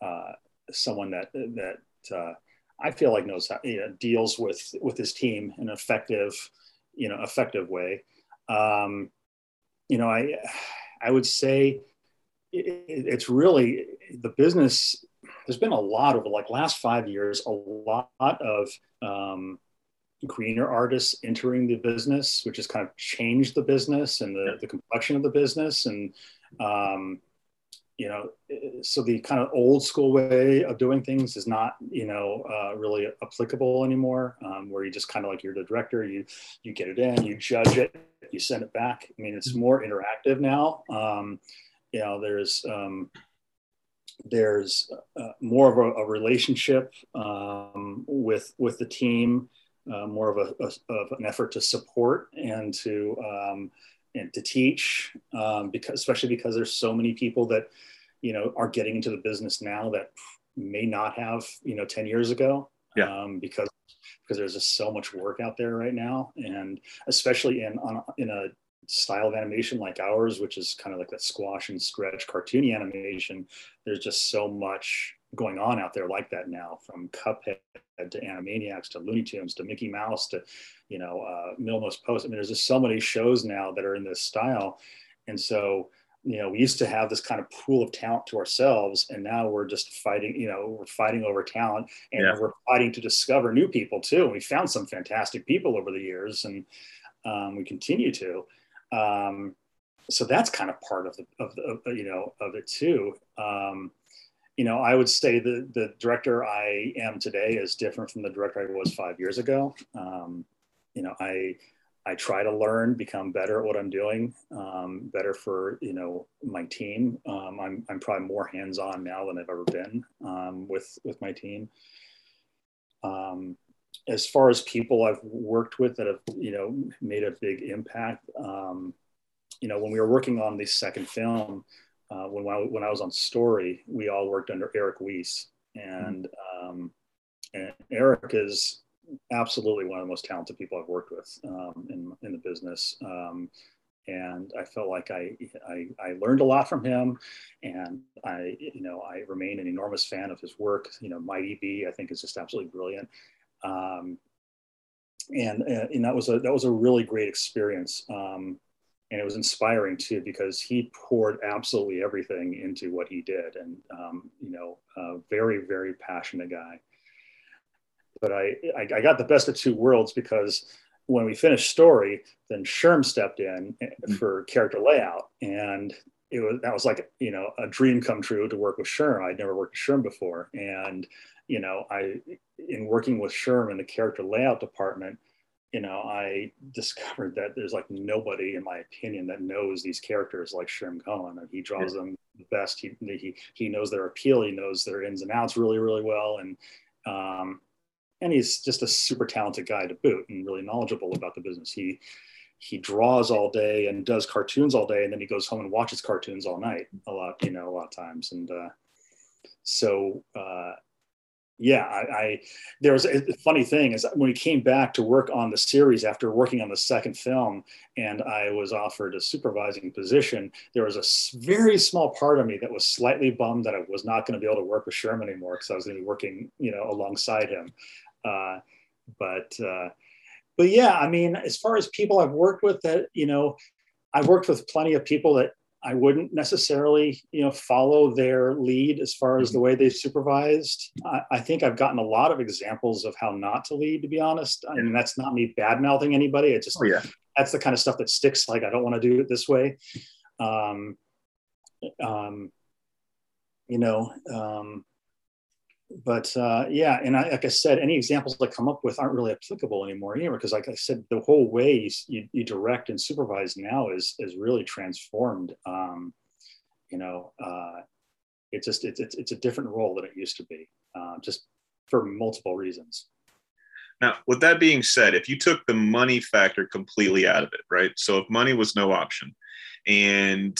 uh, someone that that uh, I feel like knows how you know, deals with with his team in an effective, you know, effective way. Um, you know, I I would say it, it's really the business there's been a lot over like last five years, a lot of um, greener artists entering the business, which has kind of changed the business and the, the complexion of the business. And, um, you know, so the kind of old school way of doing things is not, you know, uh, really applicable anymore. Um, where you just kind of like you're the director, you you get it in, you judge it, you send it back. I mean, it's mm-hmm. more interactive now. Um, you know, there's um, there's uh, more of a, a relationship um, with with the team, uh, more of a, a, of an effort to support and to um, and to teach, um, because especially because there's so many people that you know are getting into the business now that may not have you know 10 years ago yeah. um, because because there's just so much work out there right now and especially in on, in a style of animation like ours which is kind of like that squash and stretch cartoony animation there's just so much going on out there like that now from cuphead to animaniacs to looney tunes to mickey mouse to you know uh, post. I mean there's just so many shows now that are in this style. And so you know we used to have this kind of pool of talent to ourselves and now we're just fighting you know we're fighting over talent and yeah. we're fighting to discover new people too. We found some fantastic people over the years and um, we continue to um, so that's kind of part of the of the of, you know of it too um, you know i would say the the director i am today is different from the director i was five years ago um, you know i I try to learn, become better at what I'm doing, um, better for you know my team. Um, I'm I'm probably more hands-on now than I've ever been um, with with my team. Um, as far as people I've worked with that have you know made a big impact, um, you know when we were working on the second film, uh, when I, when I was on story, we all worked under Erik Wiese, and, um, and Eric is absolutely one of the most talented people I've worked with um, in, in the business. Um, and I felt like I, I, I, learned a lot from him and I, you know, I remain an enormous fan of his work. You know, Mighty B, I think is just absolutely brilliant. Um, and, uh, and that was a, that was a really great experience. Um, and it was inspiring too, because he poured absolutely everything into what he did. And, um, you know, a very, very passionate guy but I, I, I got the best of two worlds because when we finished story, then Sherm stepped in mm-hmm. for character layout, and it was that was like you know a dream come true to work with Sherm. I'd never worked with Sherm before, and you know I in working with Sherm in the character layout department, you know I discovered that there's like nobody, in my opinion, that knows these characters like Sherm Cohen, and he draws them the best. He he he knows their appeal, he knows their ins and outs really really well, and um, and he's just a super talented guy to boot and really knowledgeable about the business. He he draws all day and does cartoons all day, and then he goes home and watches cartoons all night. A lot, you know, a lot of times. And uh, so, uh, yeah, I, I there was a funny thing is when we came back to work on the series after working on the second film, and I was offered a supervising position. There was a very small part of me that was slightly bummed that I was not going to be able to work with Sherm anymore because I was going to be working, you know, alongside him. Uh, but uh, but yeah, I mean, as far as people I've worked with, that you know, I've worked with plenty of people that I wouldn't necessarily, you know, follow their lead as far as the way they've supervised. I, I, think I've gotten a lot of examples of how not to lead, to be honest. I mean, that's not me bad mouthing anybody. It just, oh, yeah. that's the kind of stuff that sticks. Like, I don't want to do it this way. Um, um, you know, um, but uh, yeah, and I, like I said, any examples I come up with aren't really applicable anymore anymore because, like I said, the whole way you, you direct and supervise now is is really transformed. Um, you know, uh, it's just it's, it's it's a different role than it used to be, uh, just for multiple reasons. Now, with that being said, if you took the money factor completely out of it, right? So if money was no option, and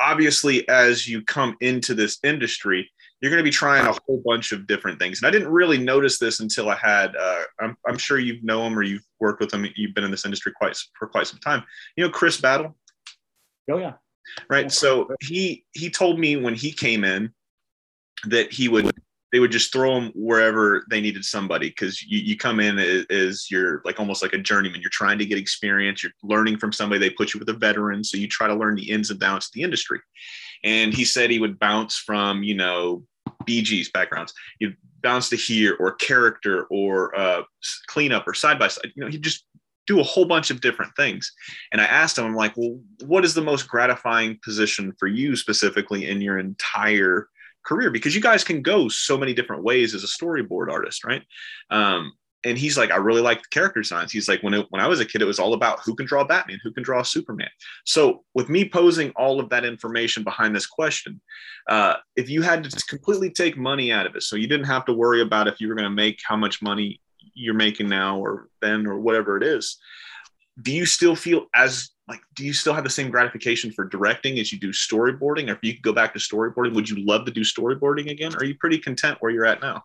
obviously as you come into this industry you're going to be trying a whole bunch of different things. And I didn't really notice this until I had, uh, I'm, I'm, sure you know him or you've worked with him. You've been in this industry quite for quite some time. You know, Chris Battle. Oh yeah. Right. So he, he told me when he came in that he would, they would just throw him wherever they needed somebody. Cause you, you come in as, as you're like, almost like a journeyman. You're trying to get experience. You're learning from somebody. They put you with a veteran. So you try to learn the ins and outs of the industry. And he said he would bounce from, you know, Gees backgrounds. You bounce to here or character or uh, cleanup or side by side. You know, he just do a whole bunch of different things. And I asked him, I'm like, well, what is the most gratifying position for you specifically in your entire career? Because you guys can go so many different ways as a storyboard artist, right? Um, and he's like, I really like the character designs. He's like, when it, when I was a kid, it was all about who can draw Batman, who can draw Superman. So with me posing all of that information behind this question, uh, if you had to completely take money out of it, so you didn't have to worry about if you were going to make how much money you're making now or then or whatever it is, do you still feel as like do you still have the same gratification for directing as you do storyboarding? Or if you could go back to storyboarding, would you love to do storyboarding again? Or are you pretty content where you're at now?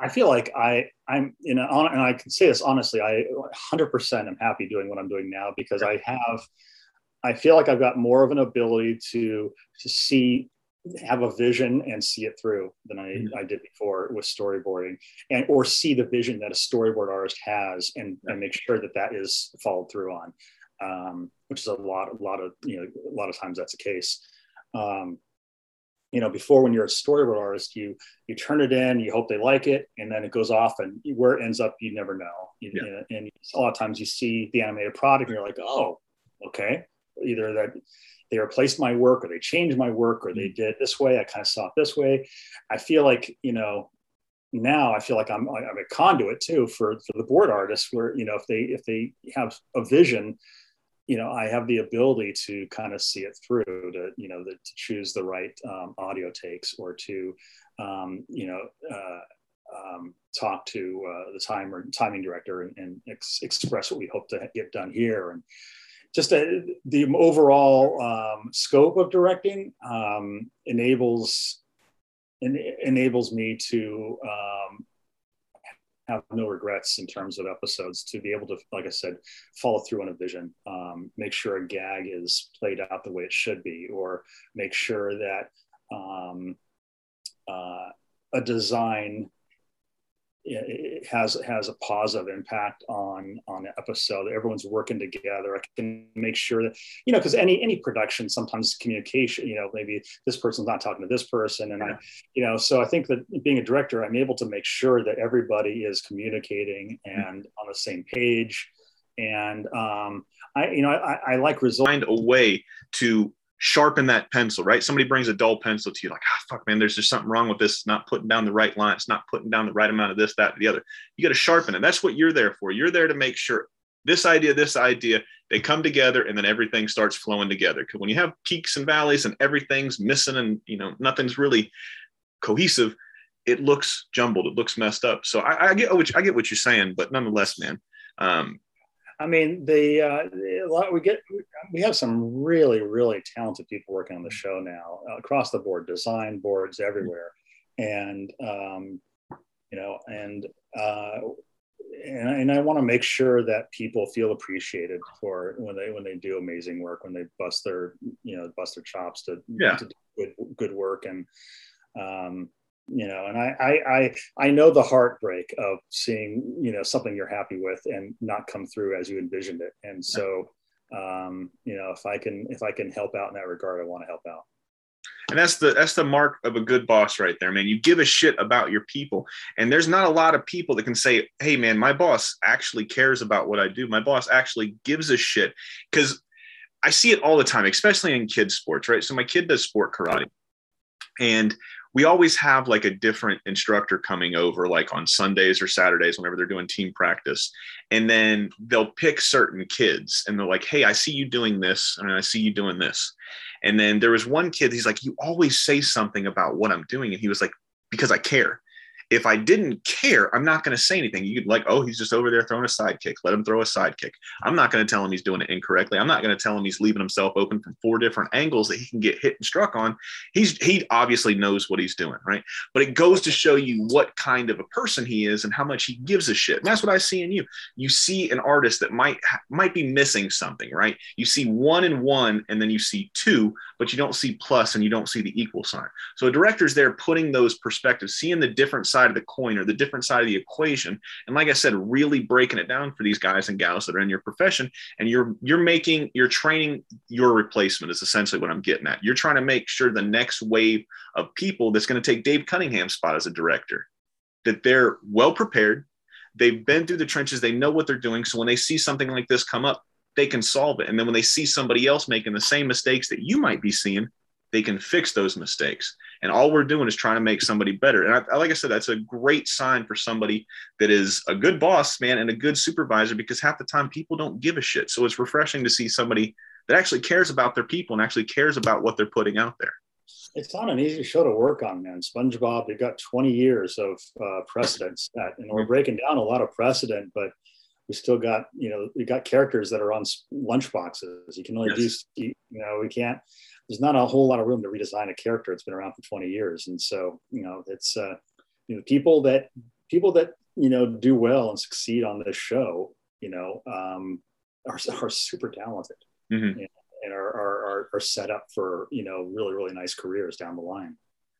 I feel like I I'm you know and I can say this honestly I 100% am happy doing what I'm doing now because I have I feel like I've got more of an ability to to see have a vision and see it through than I, mm-hmm. I did before with storyboarding and or see the vision that a storyboard artist has and, and make sure that that is followed through on um, which is a lot a lot of you know a lot of times that's the case um, you know before when you're a storyboard artist you you turn it in you hope they like it and then it goes off and where it ends up you never know you, yeah. and a lot of times you see the animated product and you're like oh okay either that they replaced my work or they changed my work or they mm-hmm. did this way i kind of saw it this way i feel like you know now i feel like i'm i'm a conduit too for for the board artists where you know if they if they have a vision you know, I have the ability to kind of see it through to, you know, the, to choose the right um, audio takes or to, um, you know, uh, um, talk to uh, the timer, timing director and, and ex- express what we hope to get done here. And just a, uh, the overall um, scope of directing um, enables, en- enables me to um, have no regrets in terms of episodes to be able to, like I said, follow through on a vision, um, make sure a gag is played out the way it should be, or make sure that um, uh, a design it has has a positive impact on on the episode. Everyone's working together. I can make sure that you know because any any production sometimes communication. You know maybe this person's not talking to this person, and I you know so I think that being a director, I'm able to make sure that everybody is communicating and on the same page. And um, I you know I, I like result. Find a way to sharpen that pencil, right? Somebody brings a dull pencil to you, like, ah, fuck, man, there's just something wrong with this. It's not putting down the right line. It's not putting down the right amount of this, that, the other. You got to sharpen it. That's what you're there for. You're there to make sure this idea, this idea, they come together and then everything starts flowing together. Because when you have peaks and valleys and everything's missing and, you know, nothing's really cohesive, it looks jumbled. It looks messed up. So I, I get what I get what you're saying, but nonetheless, man, um, I mean, the uh, a lot we get we have some really really talented people working on the show now uh, across the board, design boards everywhere, and um, you know, and uh, and, and I want to make sure that people feel appreciated for when they when they do amazing work, when they bust their you know bust their chops to, yeah. to do good good work and um, you know and I, I i know the heartbreak of seeing you know something you're happy with and not come through as you envisioned it. And so um you know if i can if i can help out in that regard i want to help out. And that's the that's the mark of a good boss right there man. You give a shit about your people and there's not a lot of people that can say hey man my boss actually cares about what i do. My boss actually gives a shit. Because i see it all the time especially in kids sports right? So my kid does sport karate and we always have like a different instructor coming over like on sundays or saturdays whenever they're doing team practice. And then they'll pick certain kids and they're like hey i see you doing this and i see you doing this. And then there was one kid he's like you always say something about what i'm doing. And he was like because i care if I didn't care, I'm not going to say anything. You could like, oh, he's just over there throwing a sidekick. Let him throw a sidekick. I'm not going to tell him he's doing it incorrectly. I'm not going to tell him he's leaving himself open from four different angles that he can get hit and struck on. He's he obviously knows what he's doing, right? But it goes to show you what kind of a person he is and how much he gives a shit. And that's what I see in you. You see an artist that might might be missing something, right? You see one and one, and then you see two, but you don't see plus and you don't see the equal sign. So a director's there putting those perspectives, seeing the different side of the coin or the different side of the equation. And like I said, really breaking it down for these guys and gals that are in your profession. And you're you're making you're training your replacement is essentially what I'm getting at. You're trying to make sure the next wave of people that's going to take Dave Cunningham's spot as a director, that they're well prepared, they've been through the trenches. They know what they're doing. So when they see something like this come up, they can solve it. And then when they see somebody else making the same mistakes that you might be seeing, they can fix those mistakes. And all we're doing is trying to make somebody better. And I, like I said, that's a great sign for somebody that is a good boss, man, and a good supervisor because half the time people don't give a shit. So it's refreshing to see somebody that actually cares about their people and actually cares about what they're putting out there. It's not an easy show to work on, man. SpongeBob, they've got 20 years of uh, precedent set, and we're breaking down a lot of precedent, but we still got, you know, we got characters that are on lunch boxes. You can only yes. do, you know, we can't there's not a whole lot of room to redesign a character. It's been around for 20 years. And so, you know, it's, uh, you know, people that, people that, you know, do well and succeed on this show, you know, um, are, are super talented mm-hmm. and, and are, are, are set up for, you know, really, really nice careers down the line.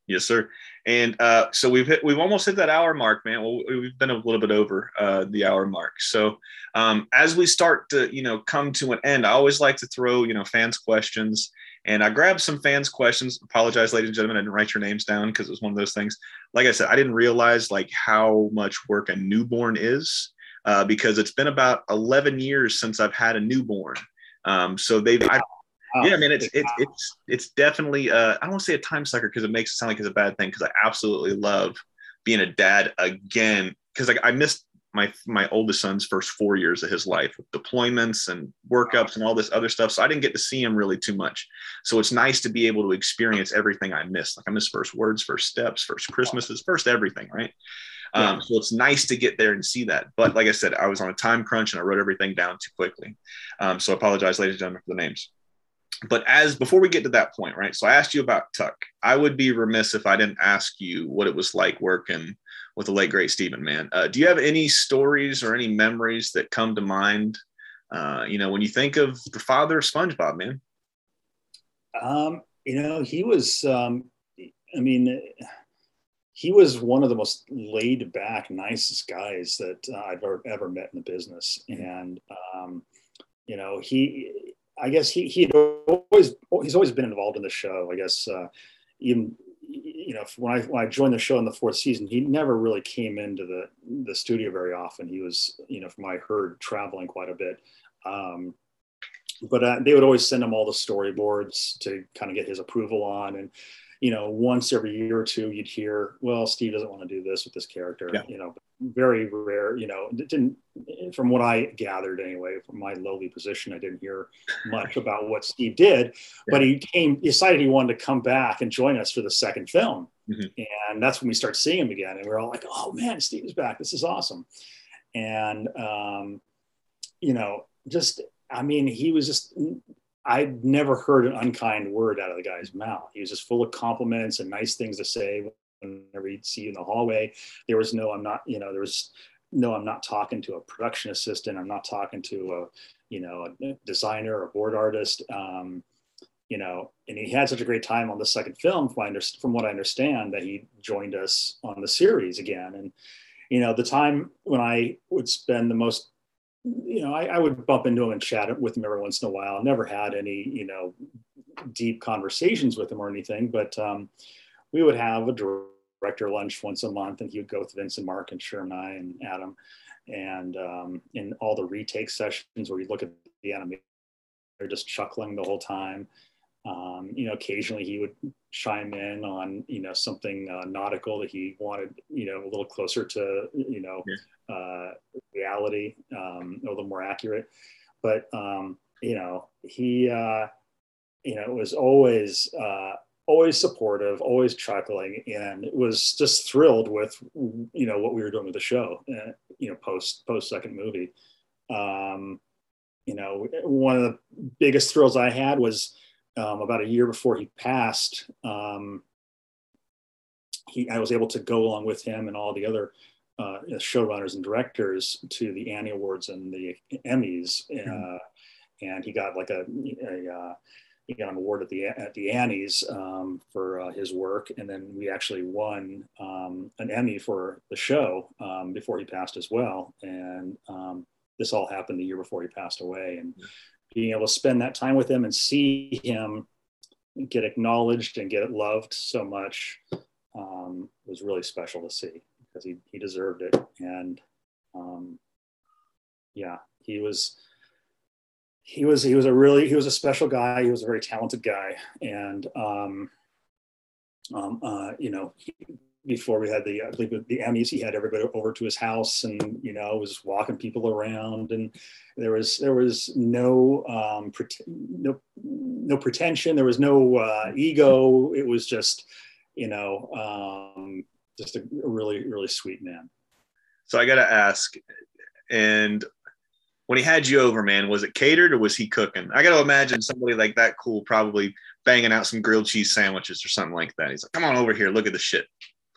Yes, sir. And uh, so we've hit, we've almost hit that hour mark, man. Well, we've been a little bit over uh, the hour mark. So um, as we start to, you know, come to an end, I always like to throw, you know, fans questions and I grabbed some fans' questions. Apologize, ladies and gentlemen, I didn't write your names down because it was one of those things. Like I said, I didn't realize like how much work a newborn is uh, because it's been about 11 years since I've had a newborn. Um, so they've, I, yeah, I mean, it's it's it's it's definitely. Uh, I don't want to say a time sucker because it makes it sound like it's a bad thing. Because I absolutely love being a dad again. Because like I missed my my oldest son's first four years of his life with deployments and workups and all this other stuff. So I didn't get to see him really too much. So it's nice to be able to experience everything I missed. Like I missed first words, first steps, first Christmases, first everything, right? Yeah. Um, so it's nice to get there and see that. But like I said, I was on a time crunch and I wrote everything down too quickly. Um, so I apologize, ladies and gentlemen, for the names. But as before we get to that point, right? So I asked you about Tuck. I would be remiss if I didn't ask you what it was like working with the late great Stephen Man. Uh, do you have any stories or any memories that come to mind? Uh, you know, when you think of the father of SpongeBob, man. Um, you know, he was. Um, I mean, he was one of the most laid back, nicest guys that uh, I've ever, ever met in the business, and um, you know, he. I guess he he always he's always been involved in the show. I guess uh, even you know, when I when I joined the show in the fourth season, he never really came into the the studio very often. He was, you know, from what I heard, traveling quite a bit. Um, but uh, they would always send him all the storyboards to kind of get his approval on, and you know, once every year or two, you'd hear, well, Steve doesn't want to do this with this character. Yeah. You know, very rare. You know, didn't from what I gathered anyway, from my lowly position, I didn't hear much about what Steve did. Yeah. But he came, he decided he wanted to come back and join us for the second film, mm-hmm. and that's when we start seeing him again, and we're all like, oh man, Steve's back. This is awesome. And um, you know, just I mean, he was just I'd never heard an unkind word out of the guy's mouth. He was just full of compliments and nice things to say whenever he'd see you in the hallway. There was no, I'm not, you know, there was no, I'm not talking to a production assistant. I'm not talking to a, you know, a designer or board artist. Um, you know, and he had such a great time on the second film, from what I understand, that he joined us on the series again. And, you know, the time when I would spend the most you know, I, I, would bump into him and chat with him every once in a while. Never had any, you know, deep conversations with him or anything, but um, we would have a director lunch once a month, and he would go with Vince and Marc and Sherman and I and Adam, and um, in all the retake sessions where you look at the animation, they're just chuckling the whole time. Um, you know, occasionally he would chime in on you know something uh, nautical that he wanted you know a little closer to you know yeah. uh, reality, um, a little more accurate. But um, you know, he uh, you know was always uh, always supportive, always chuckling, and was just thrilled with you know what we were doing with the show. Uh, you know, post post second movie. Um, you know, one of the biggest thrills I had was um, about a year before he passed, um, he, I was able to go along with him and all the other uh, showrunners and directors to the Annie Awards and the Emmys, uh, mm-hmm. and he got like a, a uh, he got an award at the at the Annies um, for uh, his work, and then we actually won um, an Emmy for the show um, before he passed as well. And um, this all happened the year before he passed away, and being able to spend that time with him and see him get acknowledged and get loved so much um, was really special to see because he, he deserved it. And Um, yeah, he was he was he was a really he was a special guy. He was a very talented guy, and um, um, uh, you know, before we had the I believe the Emmys, he had everybody over to his house, and you know, was walking people around, and there was there was no um, no no pretension, there was no uh, ego. It was just you know um, just a really really sweet man. So I got to ask, and when he had you over, man, was it catered or was he cooking? I got to imagine somebody like that cool probably banging out some grilled cheese sandwiches or something like that. He's like, "Come on over here, look at the shit."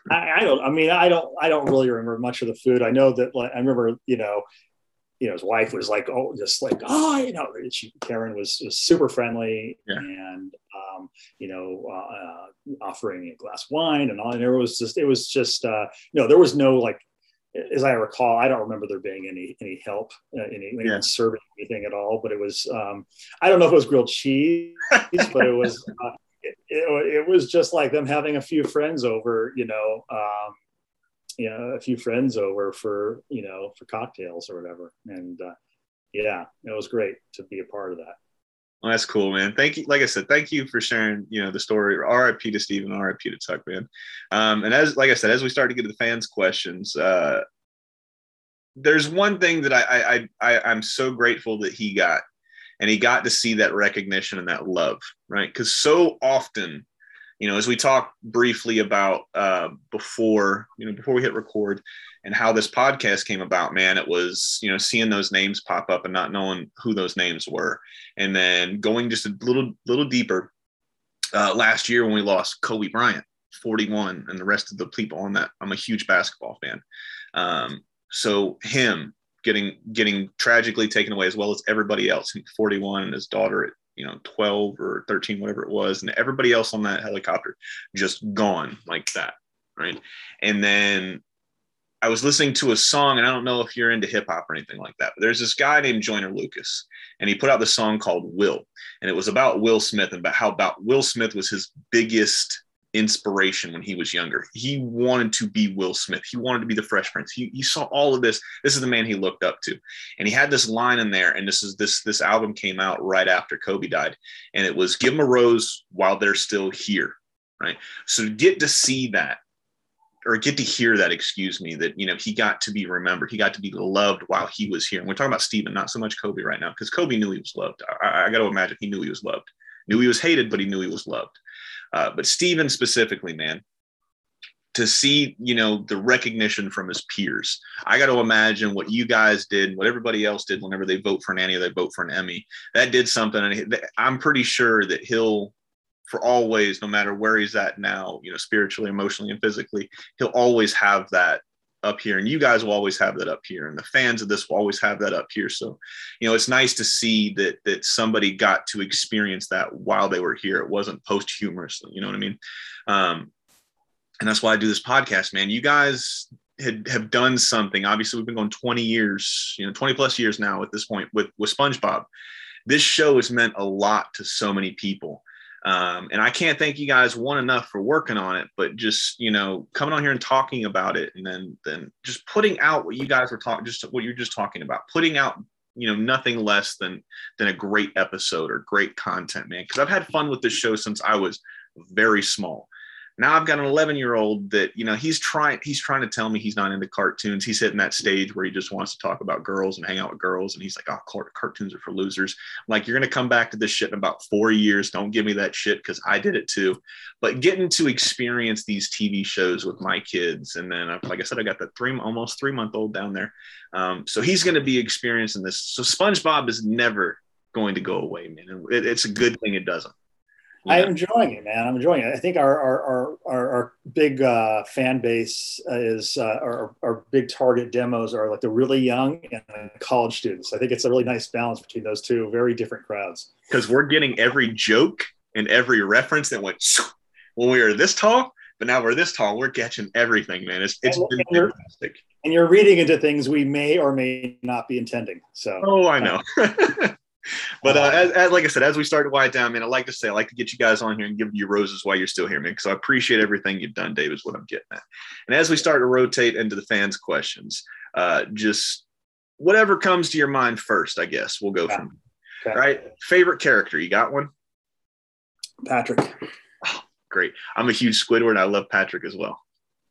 I, I don't. I mean, I don't. I don't really remember much of the food. I know that. Like, I remember, you know, you know, his wife was like, oh, just like, oh, you know, she, Karen was, was super friendly Yeah. and, um, you know, uh, offering a glass of wine and all. And it was just, it was just, uh, no, there was no like, as I recall, I don't remember there being any any help, uh, any anyone Yeah. serving anything at all. But it was, um, I don't know if it was grilled cheese, but it was, uh, it, it, was just like them having a few friends over, you know, um, you know, a few friends over for, you know, for cocktails or whatever. And uh, yeah, it was great to be a part of that. Well, that's cool, man. Thank you. Like I said, thank you for sharing, you know, the story. RIP to Stephen, RIP to Tuck, man. Um, and as, like I said, as we start to get to the fans' questions, uh, there's one thing that I, I, I, I, I'm so grateful that he got, and he got to see that recognition and that love, right? Because so often, you know, as we talked briefly about uh, before, you know, before we hit record, and how this podcast came about, man, it was, you know, seeing those names pop up and not knowing who those names were and then going just a little little deeper uh, last year when we lost kobe bryant 41 and the rest of the people on that i'm a huge basketball fan um, so him getting getting tragically taken away as well as everybody else. 41 and his daughter at you know 12 or 13 whatever it was and everybody else on that helicopter just gone like that right? And then I was listening to a song, and I don't know if you're into hip hop or anything like that, but there's this guy named Joyner Lucas, and he put out the song called Will, and it was about Will Smith and about how about Will Smith was his biggest inspiration when he was younger. He wanted to be Will Smith. He wanted to be the Fresh Prince. He, he saw all of this. This is the man he looked up to, and he had this line in there. And this is this this album came out right after Kobe died, and it was "Give 'em a rose while they're still here." Right. So get to see that or get to hear that, excuse me, that you know he got to be remembered, he got to be loved while he was here. And we're talking about Stephen, not so much Kobe right now, because Kobe knew he was loved. I, I got to imagine he knew he was loved, knew he was hated, but he knew he was loved. Uh, but Stephen specifically, man, to see you know the recognition from his peers, I got to imagine what you guys did, what everybody else did whenever they vote for an Annie they vote for an Emmy. That did something, and I'm pretty sure that he'll for always, no matter where he's at now, you know, spiritually, emotionally, and physically, he'll always have that up here. And you guys will always have that up here. And the fans of this will always have that up here. So, you know, it's nice to see that that somebody got to experience that while they were here. It wasn't posthumously you know what I mean? Um, and that's why I do this podcast, man. You guys had have done something. Obviously, we've been going 20 years, you know, 20 plus years now at this point with with SpongeBob. This show has meant a lot to so many people. Um, and I can't thank you guys one enough for working on it, but just you know coming on here and talking about it, and then then just putting out what you guys were talking, just what you're just talking about, putting out you know nothing less than than a great episode or great content, man. Because I've had fun with this show since I was very small. Now I've got an 11 year old that you know he's trying he's trying to tell me he's not into cartoons. He's hitting that stage where he just wants to talk about girls and hang out with girls, and he's like, "Oh, car- cartoons are for losers." Like, you're gonna come back to this shit in about four years. Don't give me that shit because I did it too. But getting to experience these TV shows with my kids, and then uh, like I said, I got the three almost three month old down there, um, so he's gonna be experiencing this. So SpongeBob is never going to go away, man. It, it's a good thing it doesn't. You I'm enjoying it, man. I'm enjoying it. I think our our our our, our big uh, fan base is uh, our our big target demos are like the really young and college students. I think it's a really nice balance between those two very different crowds. because we're getting every joke and every reference that went when we were this tall, but now we're this tall. We're catching everything, man. It's it's And- been and fantastic. And you're reading into things we may or may not be intending. So Oh, I know. but uh, as, as like I said, as we start to wind down, man, I like to say I like to get you guys on here and give you roses while you're still here, man. Because I appreciate everything you've done, Dave. Is what I'm getting at. And as we start to rotate into the fans' questions, Uh, just whatever comes to your mind first, I guess. We'll go from Okay. right. Favorite character, you got one? Patrick. Great. I'm a huge Squidward. I love Patrick as well.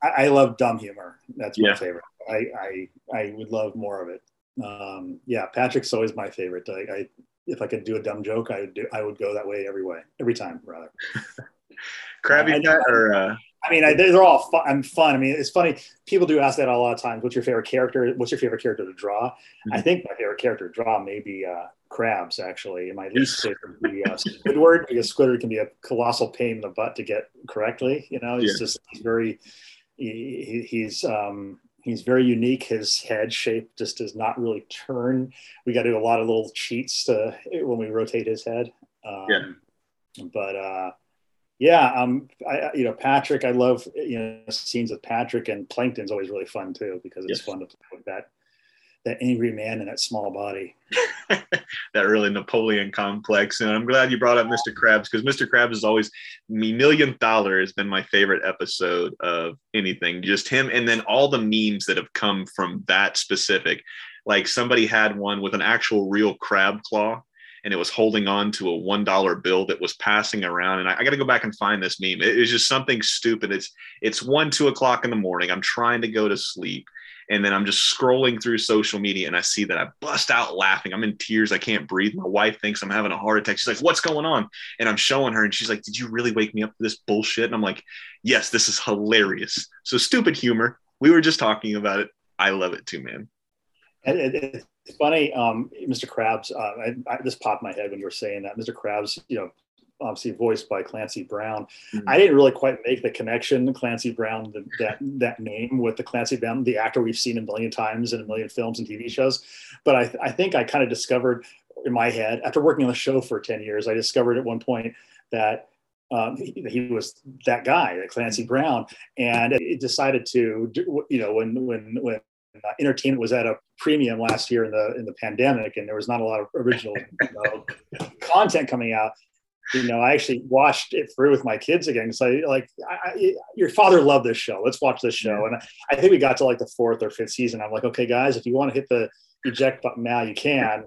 I, I love dumb humor. That's my Yeah. favorite. I, I I would love more of it. Um, yeah, Patrick's always my favorite. I, I if I could do a dumb joke, I would do. I would go that way every way, every time, rather. Krabby I. Patty or uh, I mean, I, they're all fun. I'm fun. I mean, it's funny. People do ask that a lot of times. What's your favorite character? What's your favorite character to draw? I Mhm. think my favorite character to draw may be uh, Krabs, actually. And my least favorite would be uh, Squidward, because Squidward can be a colossal pain in the butt to get correctly. You know, he's Yeah. just he's very, he- he's, um, he's very unique. His head shape just does not really turn. We got to do a lot of little cheats to, when we rotate his head. Um, Yeah. But, uh, yeah, um, I, you know, Patrick, I love, you know, scenes with Patrick and Plankton's always really fun too, because it's Yes. fun to play with that, that angry man in that small body. that really Napoleon complex. And I'm glad you brought up Mr. Krabs because Mr. Krabs is always me million dollar has been my favorite episode of anything. Just him and then all the memes that have come from that specific. Like somebody had one with an actual real crab claw and it was holding on to a one dollar bill that was passing around. And I, I got to go back and find this meme. It, was just something stupid. It's it's one, two o'clock in the morning. I'm trying to go to sleep and then I'm just scrolling through social media and I see that I bust out laughing. I'm in tears. I can't breathe. My wife thinks I'm having a heart attack. She's like, What's going on? And I'm showing her, and she's like, Did you really wake me up for this bullshit? And I'm like, Yes, this is hilarious. So stupid humor. We were just talking about it. I love it too, man. It's funny, um, Mr. Krabs. Uh, I, I, this popped my head when you were saying that. Mr. Krabs, you know, obviously voiced by Clancy Brown. Mhm. I didn't really quite make the connection, Clancy Brown, the, that that name with the Clancy Brown, the actor we've seen a million times in a million films and TV shows. But I, I think I kind of discovered in my head after working on the show for ten years, I discovered at one point that. Um, he, he was that guy, that Clancy Brown, and it decided to, do, you know, when when when uh, entertainment was at a premium last year in the in the pandemic, and there was not a lot of original you know, content coming out. You know, I actually watched it through with my kids again. So, like, I, I, your father loved this show. Let's watch this show. And I think we got to like the fourth or fifth season. I'm like, okay, guys, if you want to hit the eject button now, you can.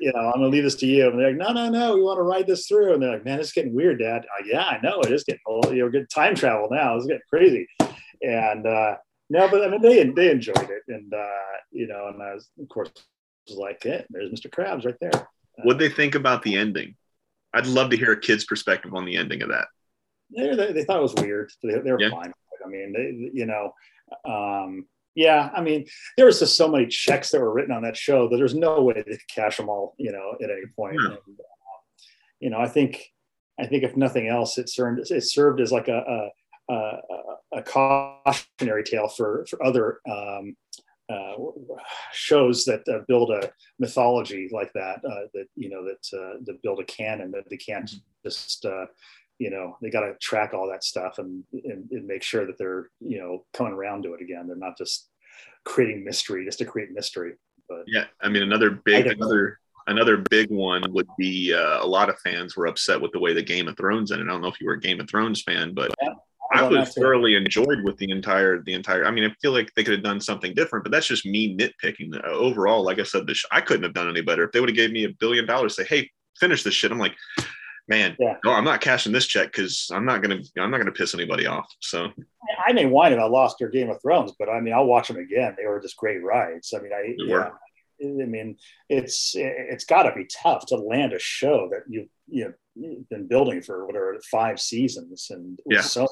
You know, I'm gonna leave this to you. And they're like, no, no, no, we want to ride this through. And they're like, man, it's getting weird, Dad. Uh, yeah, I know it is getting. You know, good time travel now. It's getting crazy. And uh, no, but I mean, they they enjoyed it, and uh, you know, and I was, of course, was like, yeah, there's Mr. Krabs right there. What'd they think about the ending? I'd love to hear a kid's perspective on the ending of that. They, they, they thought it was weird. They, they were Yeah. fine. I mean, they, you know, um, yeah. I mean, there was just so many checks that were written on that show that there's no way they could cash them all. You know, at any point. No. And, uh, you know, I think, I think if nothing else, it served it served as like a a, a, a cautionary tale for for other um, uh, shows that uh, build a mythology like that. Uh, that you know that uh, that build a canon that they can't just uh, you know they got to track all that stuff and, and and make sure that they're you know coming around to it again. They're not just creating mystery just to create mystery. But Yeah, I mean another big know. another another big one would be uh, a lot of fans were upset with the way the Game of Thrones ended. I don't know if you were a Game of Thrones fan, but I was to- thoroughly enjoyed with the entire the entire. I mean, I feel like they could have done something different, but that's just me nitpicking. Uh, overall, like I said, this I couldn't have done any better if they would have gave me a billion dollars. Say, hey, finish this shit. I'm like, man, Yeah. no, I'm not cashing this check because I'm not gonna I'm not gonna piss anybody off. So I may whine about Lost or Game of Thrones, but I mean, I'll watch them again. They were just great rides. I mean, I, yeah. I mean, it's it's got to be tough to land a show that you you know you've been building for whatever five seasons and with Yeah. so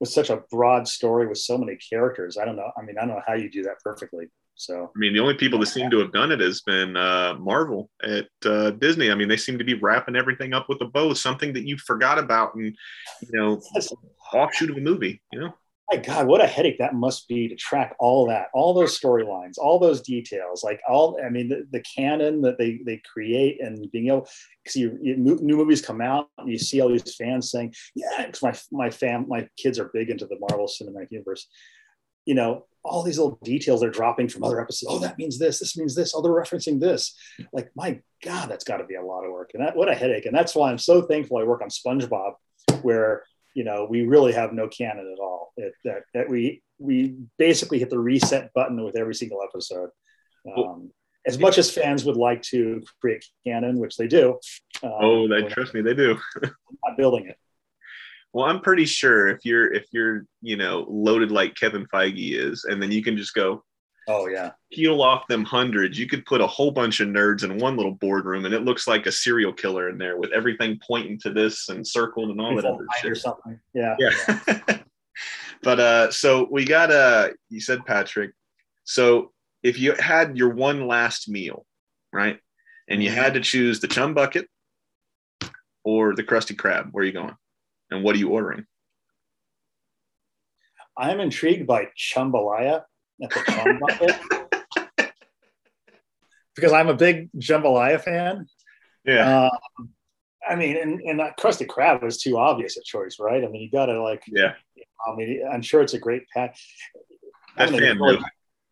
with such a broad story with so many characters. I don't know. I mean, I don't know how you do that perfectly. So I mean, the only people that seem to have done it has been uh, Marvel at uh, Disney. I mean, they seem to be wrapping everything up with a bow, something that you forgot about, and you know, offshoot of a movie. You know, my God, what a headache that must be to track all that, all those storylines, all those details, like all, I mean, the, the canon that they, they create and being able, because you, you, new movies come out and you see all these fans saying, yeah, because my, my fam, my kids are big into the Marvel Cinematic Universe. You know, all these little details they're dropping from other episodes. Oh, that means this, this means this. Oh, they're referencing this. Like, my God, that's got to be a lot of work. And that, what a headache. And that's why I'm so thankful I work on SpongeBob, where you know, we really have no canon at all. It, that that we we basically hit the reset button with every single episode. Um, as much as fans would like to create canon, which they do. Um, oh, they trust me, they do. not building it. Well, I'm pretty sure if you're if you're you know loaded like Kevin Feige is, and then you can just go, oh yeah, peel off them hundreds. You could put a whole bunch of nerds in one little boardroom, and it looks like a serial killer in there with everything pointing to this and circled and all that other shit. Or something. Yeah. Yeah. but uh, so we got uh, you said Patrick. So if you had your one last meal, right, and you mm-hmm. had to choose the chum bucket or the Krusty Krab, where are you going? And what are you ordering? I'm intrigued by Chumbalaya at the because I'm a big Jambalaya fan. Yeah. Um, I mean, and, and that Krusty Krab was too obvious a choice, right? I mean, you got to like, yeah. I mean, I'm sure it's a great pat. I'm fan really,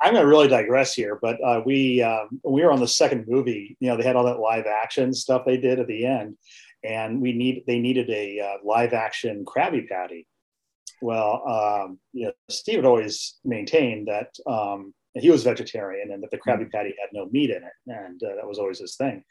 I'm going to really digress here, but uh, we um, we were on the second movie. You know, they had all that live action stuff they did at the end, and we need they needed a uh, live action Krabby Patty. Well, um, you know, Steve had always maintained that um, he was vegetarian and that the Krabby mm-hmm. Patty had no meat in it, and uh, that was always his thing.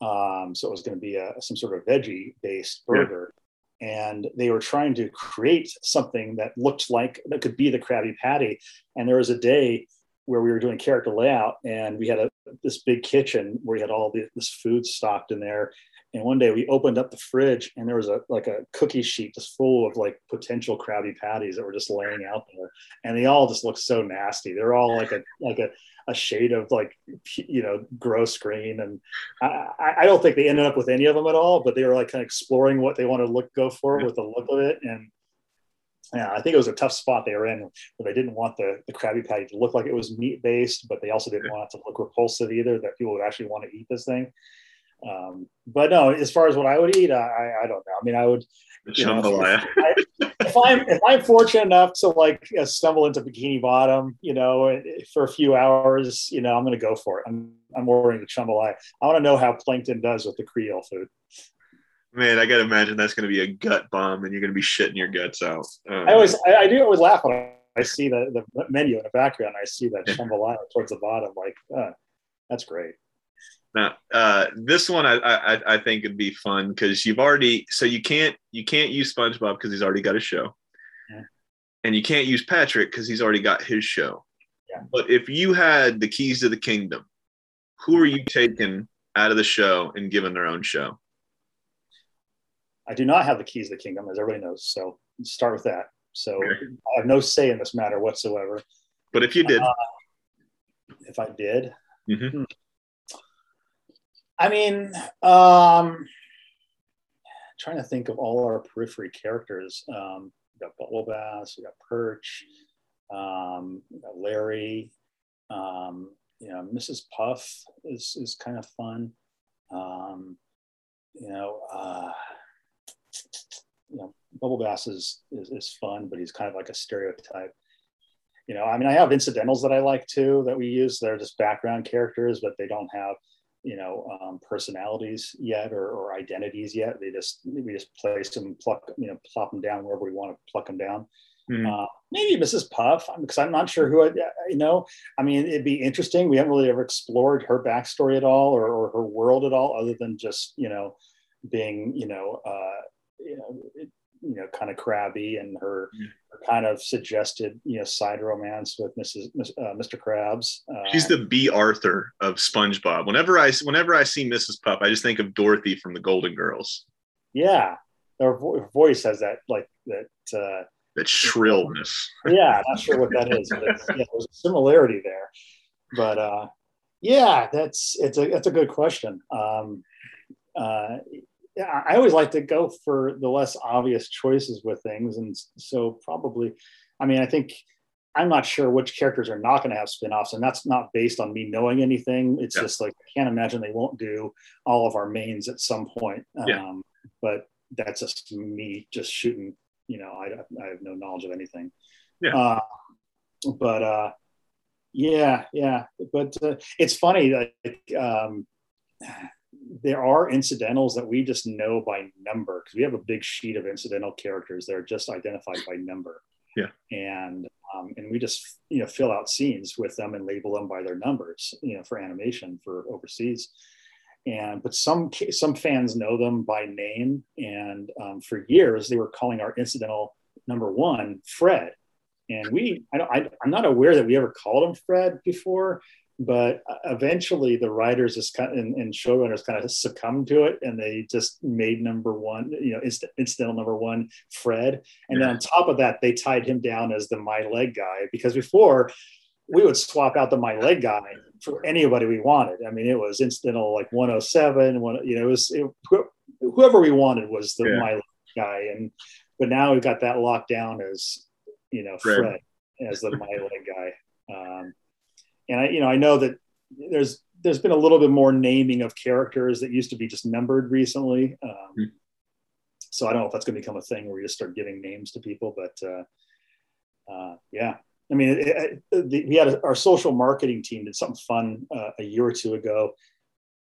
Um, so it was going to be a, some sort of veggie based burger. Yeah. And they were trying to create something that looked like that could be the Krabby Patty. And there was a day where we were doing character layout and we had a, this big kitchen where we had all the, this food stocked in there and one day we opened up the fridge and there was a like a cookie sheet just full of like potential Krabby Patties that were just laying out there. And they all just looked so nasty. They're all like a like a, a shade of like you know gross green. And I, I don't think they ended up with any of them at all, but they were like kind of exploring what they want to look go for with the look of it. And yeah, I think it was a tough spot they were in where they didn't want the, the Krabby Patty to look like it was meat based, but they also didn't want it to look repulsive either, that people would actually want to eat this thing. Um, but no, as far as what I would eat, I, I don't know. I mean, I would. Know, if, if, I'm if I'm fortunate enough to like uh, stumble into Bikini Bottom, you know, for a few hours, you know, I'm going to go for it. I'm I'm ordering the jambalaya. I want to know how plankton does with the Creole food. Man, I gotta imagine that's going to be a gut bomb, and you're going to be shitting your guts out. I always, I, I, do always laugh when I see the, the menu in the background. I see that jambalaya towards the bottom. Like, uh, that's great. Now, uh, this one I, I, I think would be fun because you've already so you can't you can't use SpongeBob because he's already got a show, yeah. and you can't use Patrick because he's already got his show. Yeah. But if you had the keys to the kingdom, who are you taking out of the show and giving their own show? I do not have the keys to the kingdom, as everybody knows. So start with that. So okay. I have no say in this matter whatsoever. But if you did, uh, if I did, mm-hmm. I mean, um, trying to think of all our periphery characters. Um, we got Bubble Bass, we got Perch, um, we got Larry. Um, you know, Mrs. Puff is is kind of fun. Um, you know, uh, you know, Bubble Bass is, is is fun, but he's kind of like a stereotype. You know, I mean, I have incidentals that I like too that we use. They're just background characters, but they don't have you know um, personalities yet or, or, identities yet. They just we just place them, pluck you know, plop them down wherever we want to pluck them down. Mm-hmm. Uh, maybe Mrs. Puff, because I'm not sure who I, you know. I mean, it'd be interesting. We haven't really ever explored her backstory at all, or, or her world at all, other than just you know being you know uh, you know you know kind of crabby and her, mm-hmm. her, kind of suggested you know side romance with Mrs. Uh, Mr. Krabs. Uh, She's the Bea Arthur of SpongeBob. Whenever I whenever I see Mrs. Puff, I just think of Dorothy from the Golden Girls. Yeah, her, vo- her voice has that like that. Uh, that shrillness. yeah, not sure what that is, but yeah, there's a similarity there. But uh, yeah, that's it's a that's a good question. Um, uh, yeah, I always like to go for the less obvious choices with things. And so probably, I mean, I think I'm not sure which characters are not going to have spin-offs, and that's not based on me knowing anything. It's yeah. just like I can't imagine they won't do all of our mains at some point. Yeah. Um, but that's just me just shooting. You know, I, I have no knowledge of anything. Yeah. Uh, but uh, yeah, yeah. But uh, it's funny that um, there are incidentals that we just know by number because we have a big sheet of incidental characters that are just identified by number. Yeah. And um, and we just you know fill out scenes with them and label them by their numbers, you know, for animation for overseas. And but some some fans know them by name, and um, for years they were calling our incidental number one Fred. And we, I don't, I, I'm not aware that we ever called him Fred before, but eventually the writers just kind of, and, and, showrunners kind of succumbed to it and they just made number one you know inst- incidental number one fred. And yeah. then on top of that they tied him down as the my leg guy because before we would swap out the my leg guy for anybody we wanted. I mean it was incidental like 107 one you know it was it, whoever we wanted was the yeah. my leg guy. And but now we've got that locked down as you know fred, fred as the my leg guy. Um, and I, you know, I know that there's there's been a little bit more naming of characters that used to be just numbered recently. Um, mm-hmm. So I don't know if that's going to become a thing where we just start giving names to people, but uh, uh, yeah. I mean, it, it, the, we had a, our social marketing team did something fun uh, a year or two ago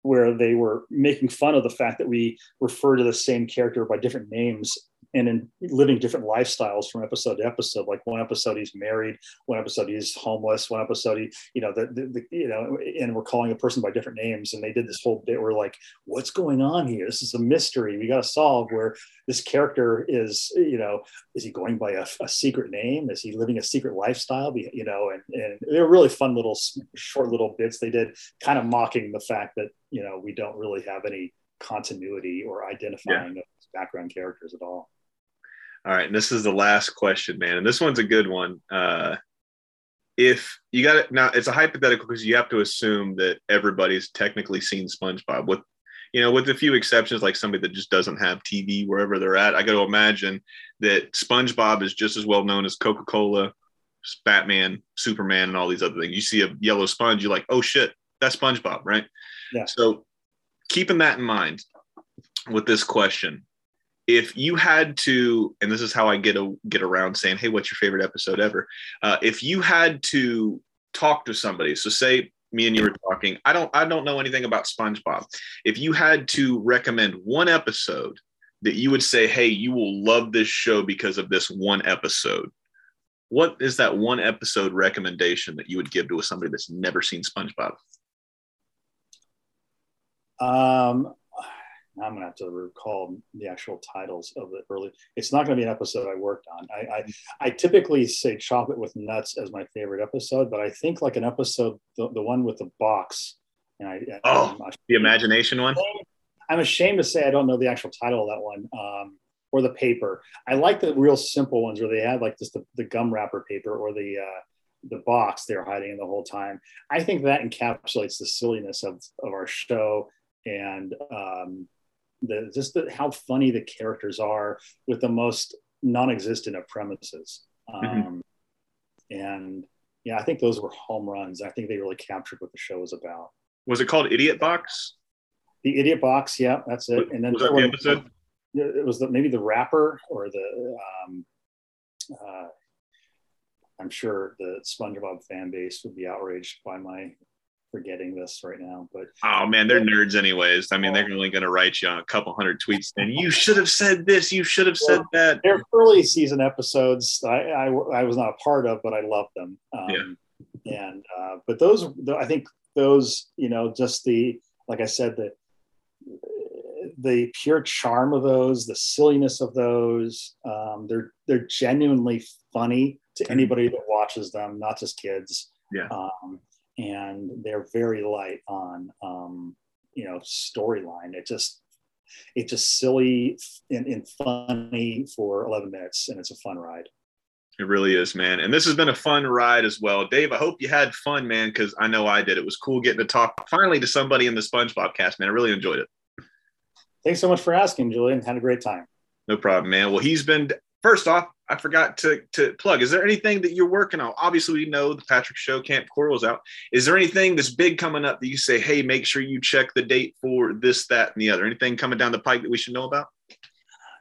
where they were making fun of the fact that we refer to the same character by different names and in living different lifestyles from episode to episode. Like one episode he's married, one episode he's homeless, one episode he, you know, the, the, the, you know, and we're calling a person by different names. And they did this whole bit where like, what's going on here? This is a mystery we got to solve. Where this character is, you know, is he going by a, a secret name? Is he living a secret lifestyle? You know, and and they're really fun little short little bits they did, kind of mocking the fact that you know we don't really have any continuity or identifying yeah. background characters at all. All right, and this is the last question, man, and this one's a good one. Uh, if you got it now, it's a hypothetical because you have to assume that everybody's technically seen SpongeBob. With you know, with a few exceptions, like somebody that just doesn't have TV wherever they're at, I got to imagine that SpongeBob is just as well known as Coca Cola, Batman, Superman, and all these other things. You see a yellow sponge, you're like, oh shit, that's SpongeBob, right? Yeah. So, keeping that in mind with this question, if you had to and this is how i get a get around saying hey what's your favorite episode ever? Uh, if you had to talk to somebody so say me and you were talking i don't i don't know anything about spongebob. If you had to recommend one episode that you would say hey you will love this show because of this one episode what is that one episode recommendation that you would give to somebody that's never seen spongebob? Um I'm gonna have to recall the actual titles of the early. It's not gonna be an episode I worked on. I, I, I typically say chocolate with nuts as my favorite episode, but I think like an episode, the, the one with the box. And I oh the imagination one. I'm ashamed to say I don't know the actual title of that one. Um, or the paper. I like the real simple ones where they had like just the, the gum wrapper paper or the uh, the box they're hiding in the whole time. I think that encapsulates the silliness of, of our show and um, the just the, how funny the characters are with the most non-existent of premises. Mm-hmm. Um. And yeah, I think those were home runs. I think they really captured what the show was about. Was it called Idiot Box? The Idiot Box, yeah, that's it. And then was that the episode? It was the, maybe the wrapper or the. Um, uh, I'm sure the SpongeBob fan base would be outraged by my forgetting this right now, but oh man, they're nerds anyways. I mean, they're only going to write you a couple hundred tweets, and you should have said this, you should have said that. They're early season episodes. I, I, I was not a part of, but I love them. Um, yeah. And uh, but those, I think those, you know, just the like I said, the the pure charm of those, the silliness of those, um, they're they're genuinely funny to anybody that watches them, not just kids. Yeah. Um, and they're very light on um, you know storyline. It just it's just silly and, and funny for 11 minutes, and it's a fun ride. It really is, man. And this has been a fun ride as well. Dave, I hope you had fun, man, because I know I did. It was cool getting to talk finally to somebody in the SpongeBob cast, man. I really enjoyed it. Thanks so much for asking, Julian. Had a great time. No problem, man. Well, he's been first off, I forgot to to plug. Is there anything that you're working on? Obviously, we know the Patrick Show Kamp Koral is out. Is there anything that's big coming up that you say, hey, make sure you check the date for this, that, and the other? Anything coming down the pike that we should know about?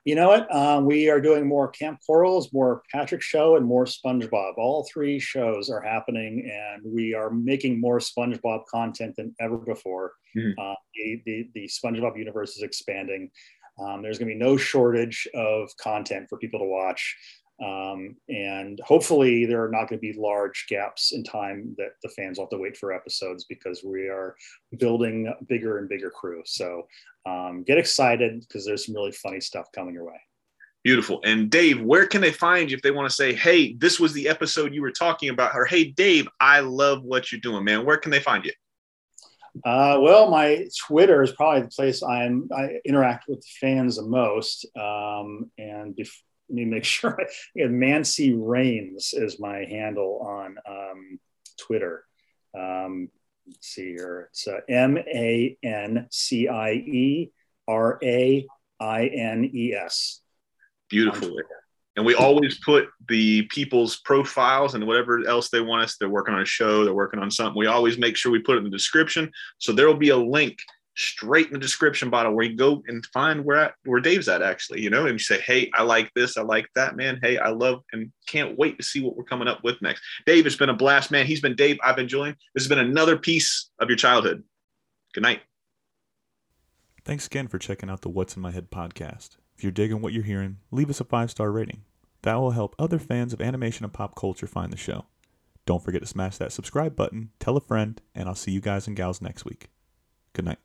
You know what? Um, we are doing more Kamp Korals, more Patrick Show, and more SpongeBob. All three shows are happening, and we are making more SpongeBob content than ever before. Mm-hmm. Uh, the, the, the, SpongeBob universe is expanding. Um, there's going to be no shortage of content for people to watch. Um, and hopefully, there are not going to be large gaps in time that the fans will have to wait for episodes because we are building bigger and bigger crew. So um, get excited because there's some really funny stuff coming your way. Beautiful. And Dave, where can they find you if they want to say, hey, this was the episode you were talking about? Or hey, Dave, I love what you're doing, man. Where can they find you? Uh, well, my Twitter is probably the place I'm, I interact with the fans the most. Um, and bef- let me make sure. I, yeah, Mancie Raines is my handle on um, Twitter. Um, let's see here. It's uh, M A N C I E R A I N E S. Beautiful. And we always put the people's profiles and whatever else they want us. They're working on a show, they're working on something. We always make sure we put it in the description. So there will be a link straight in the description bottle where you go and find where where Dave's at actually, you know, and you say, Hey, I like this, I like that, man. Hey, I love and can't wait to see what we're coming up with next. Dave, it's been a blast, man. He's been Dave. I've been Julian. This has been another piece of your childhood. Good night. Thanks again for checking out the What's in My Head podcast. If you're digging what you're hearing, leave us a five star rating. That will help other fans of animation and pop culture find the show. Don't forget to smash that subscribe button, tell a friend, and I'll see you guys and gals next week. Good night.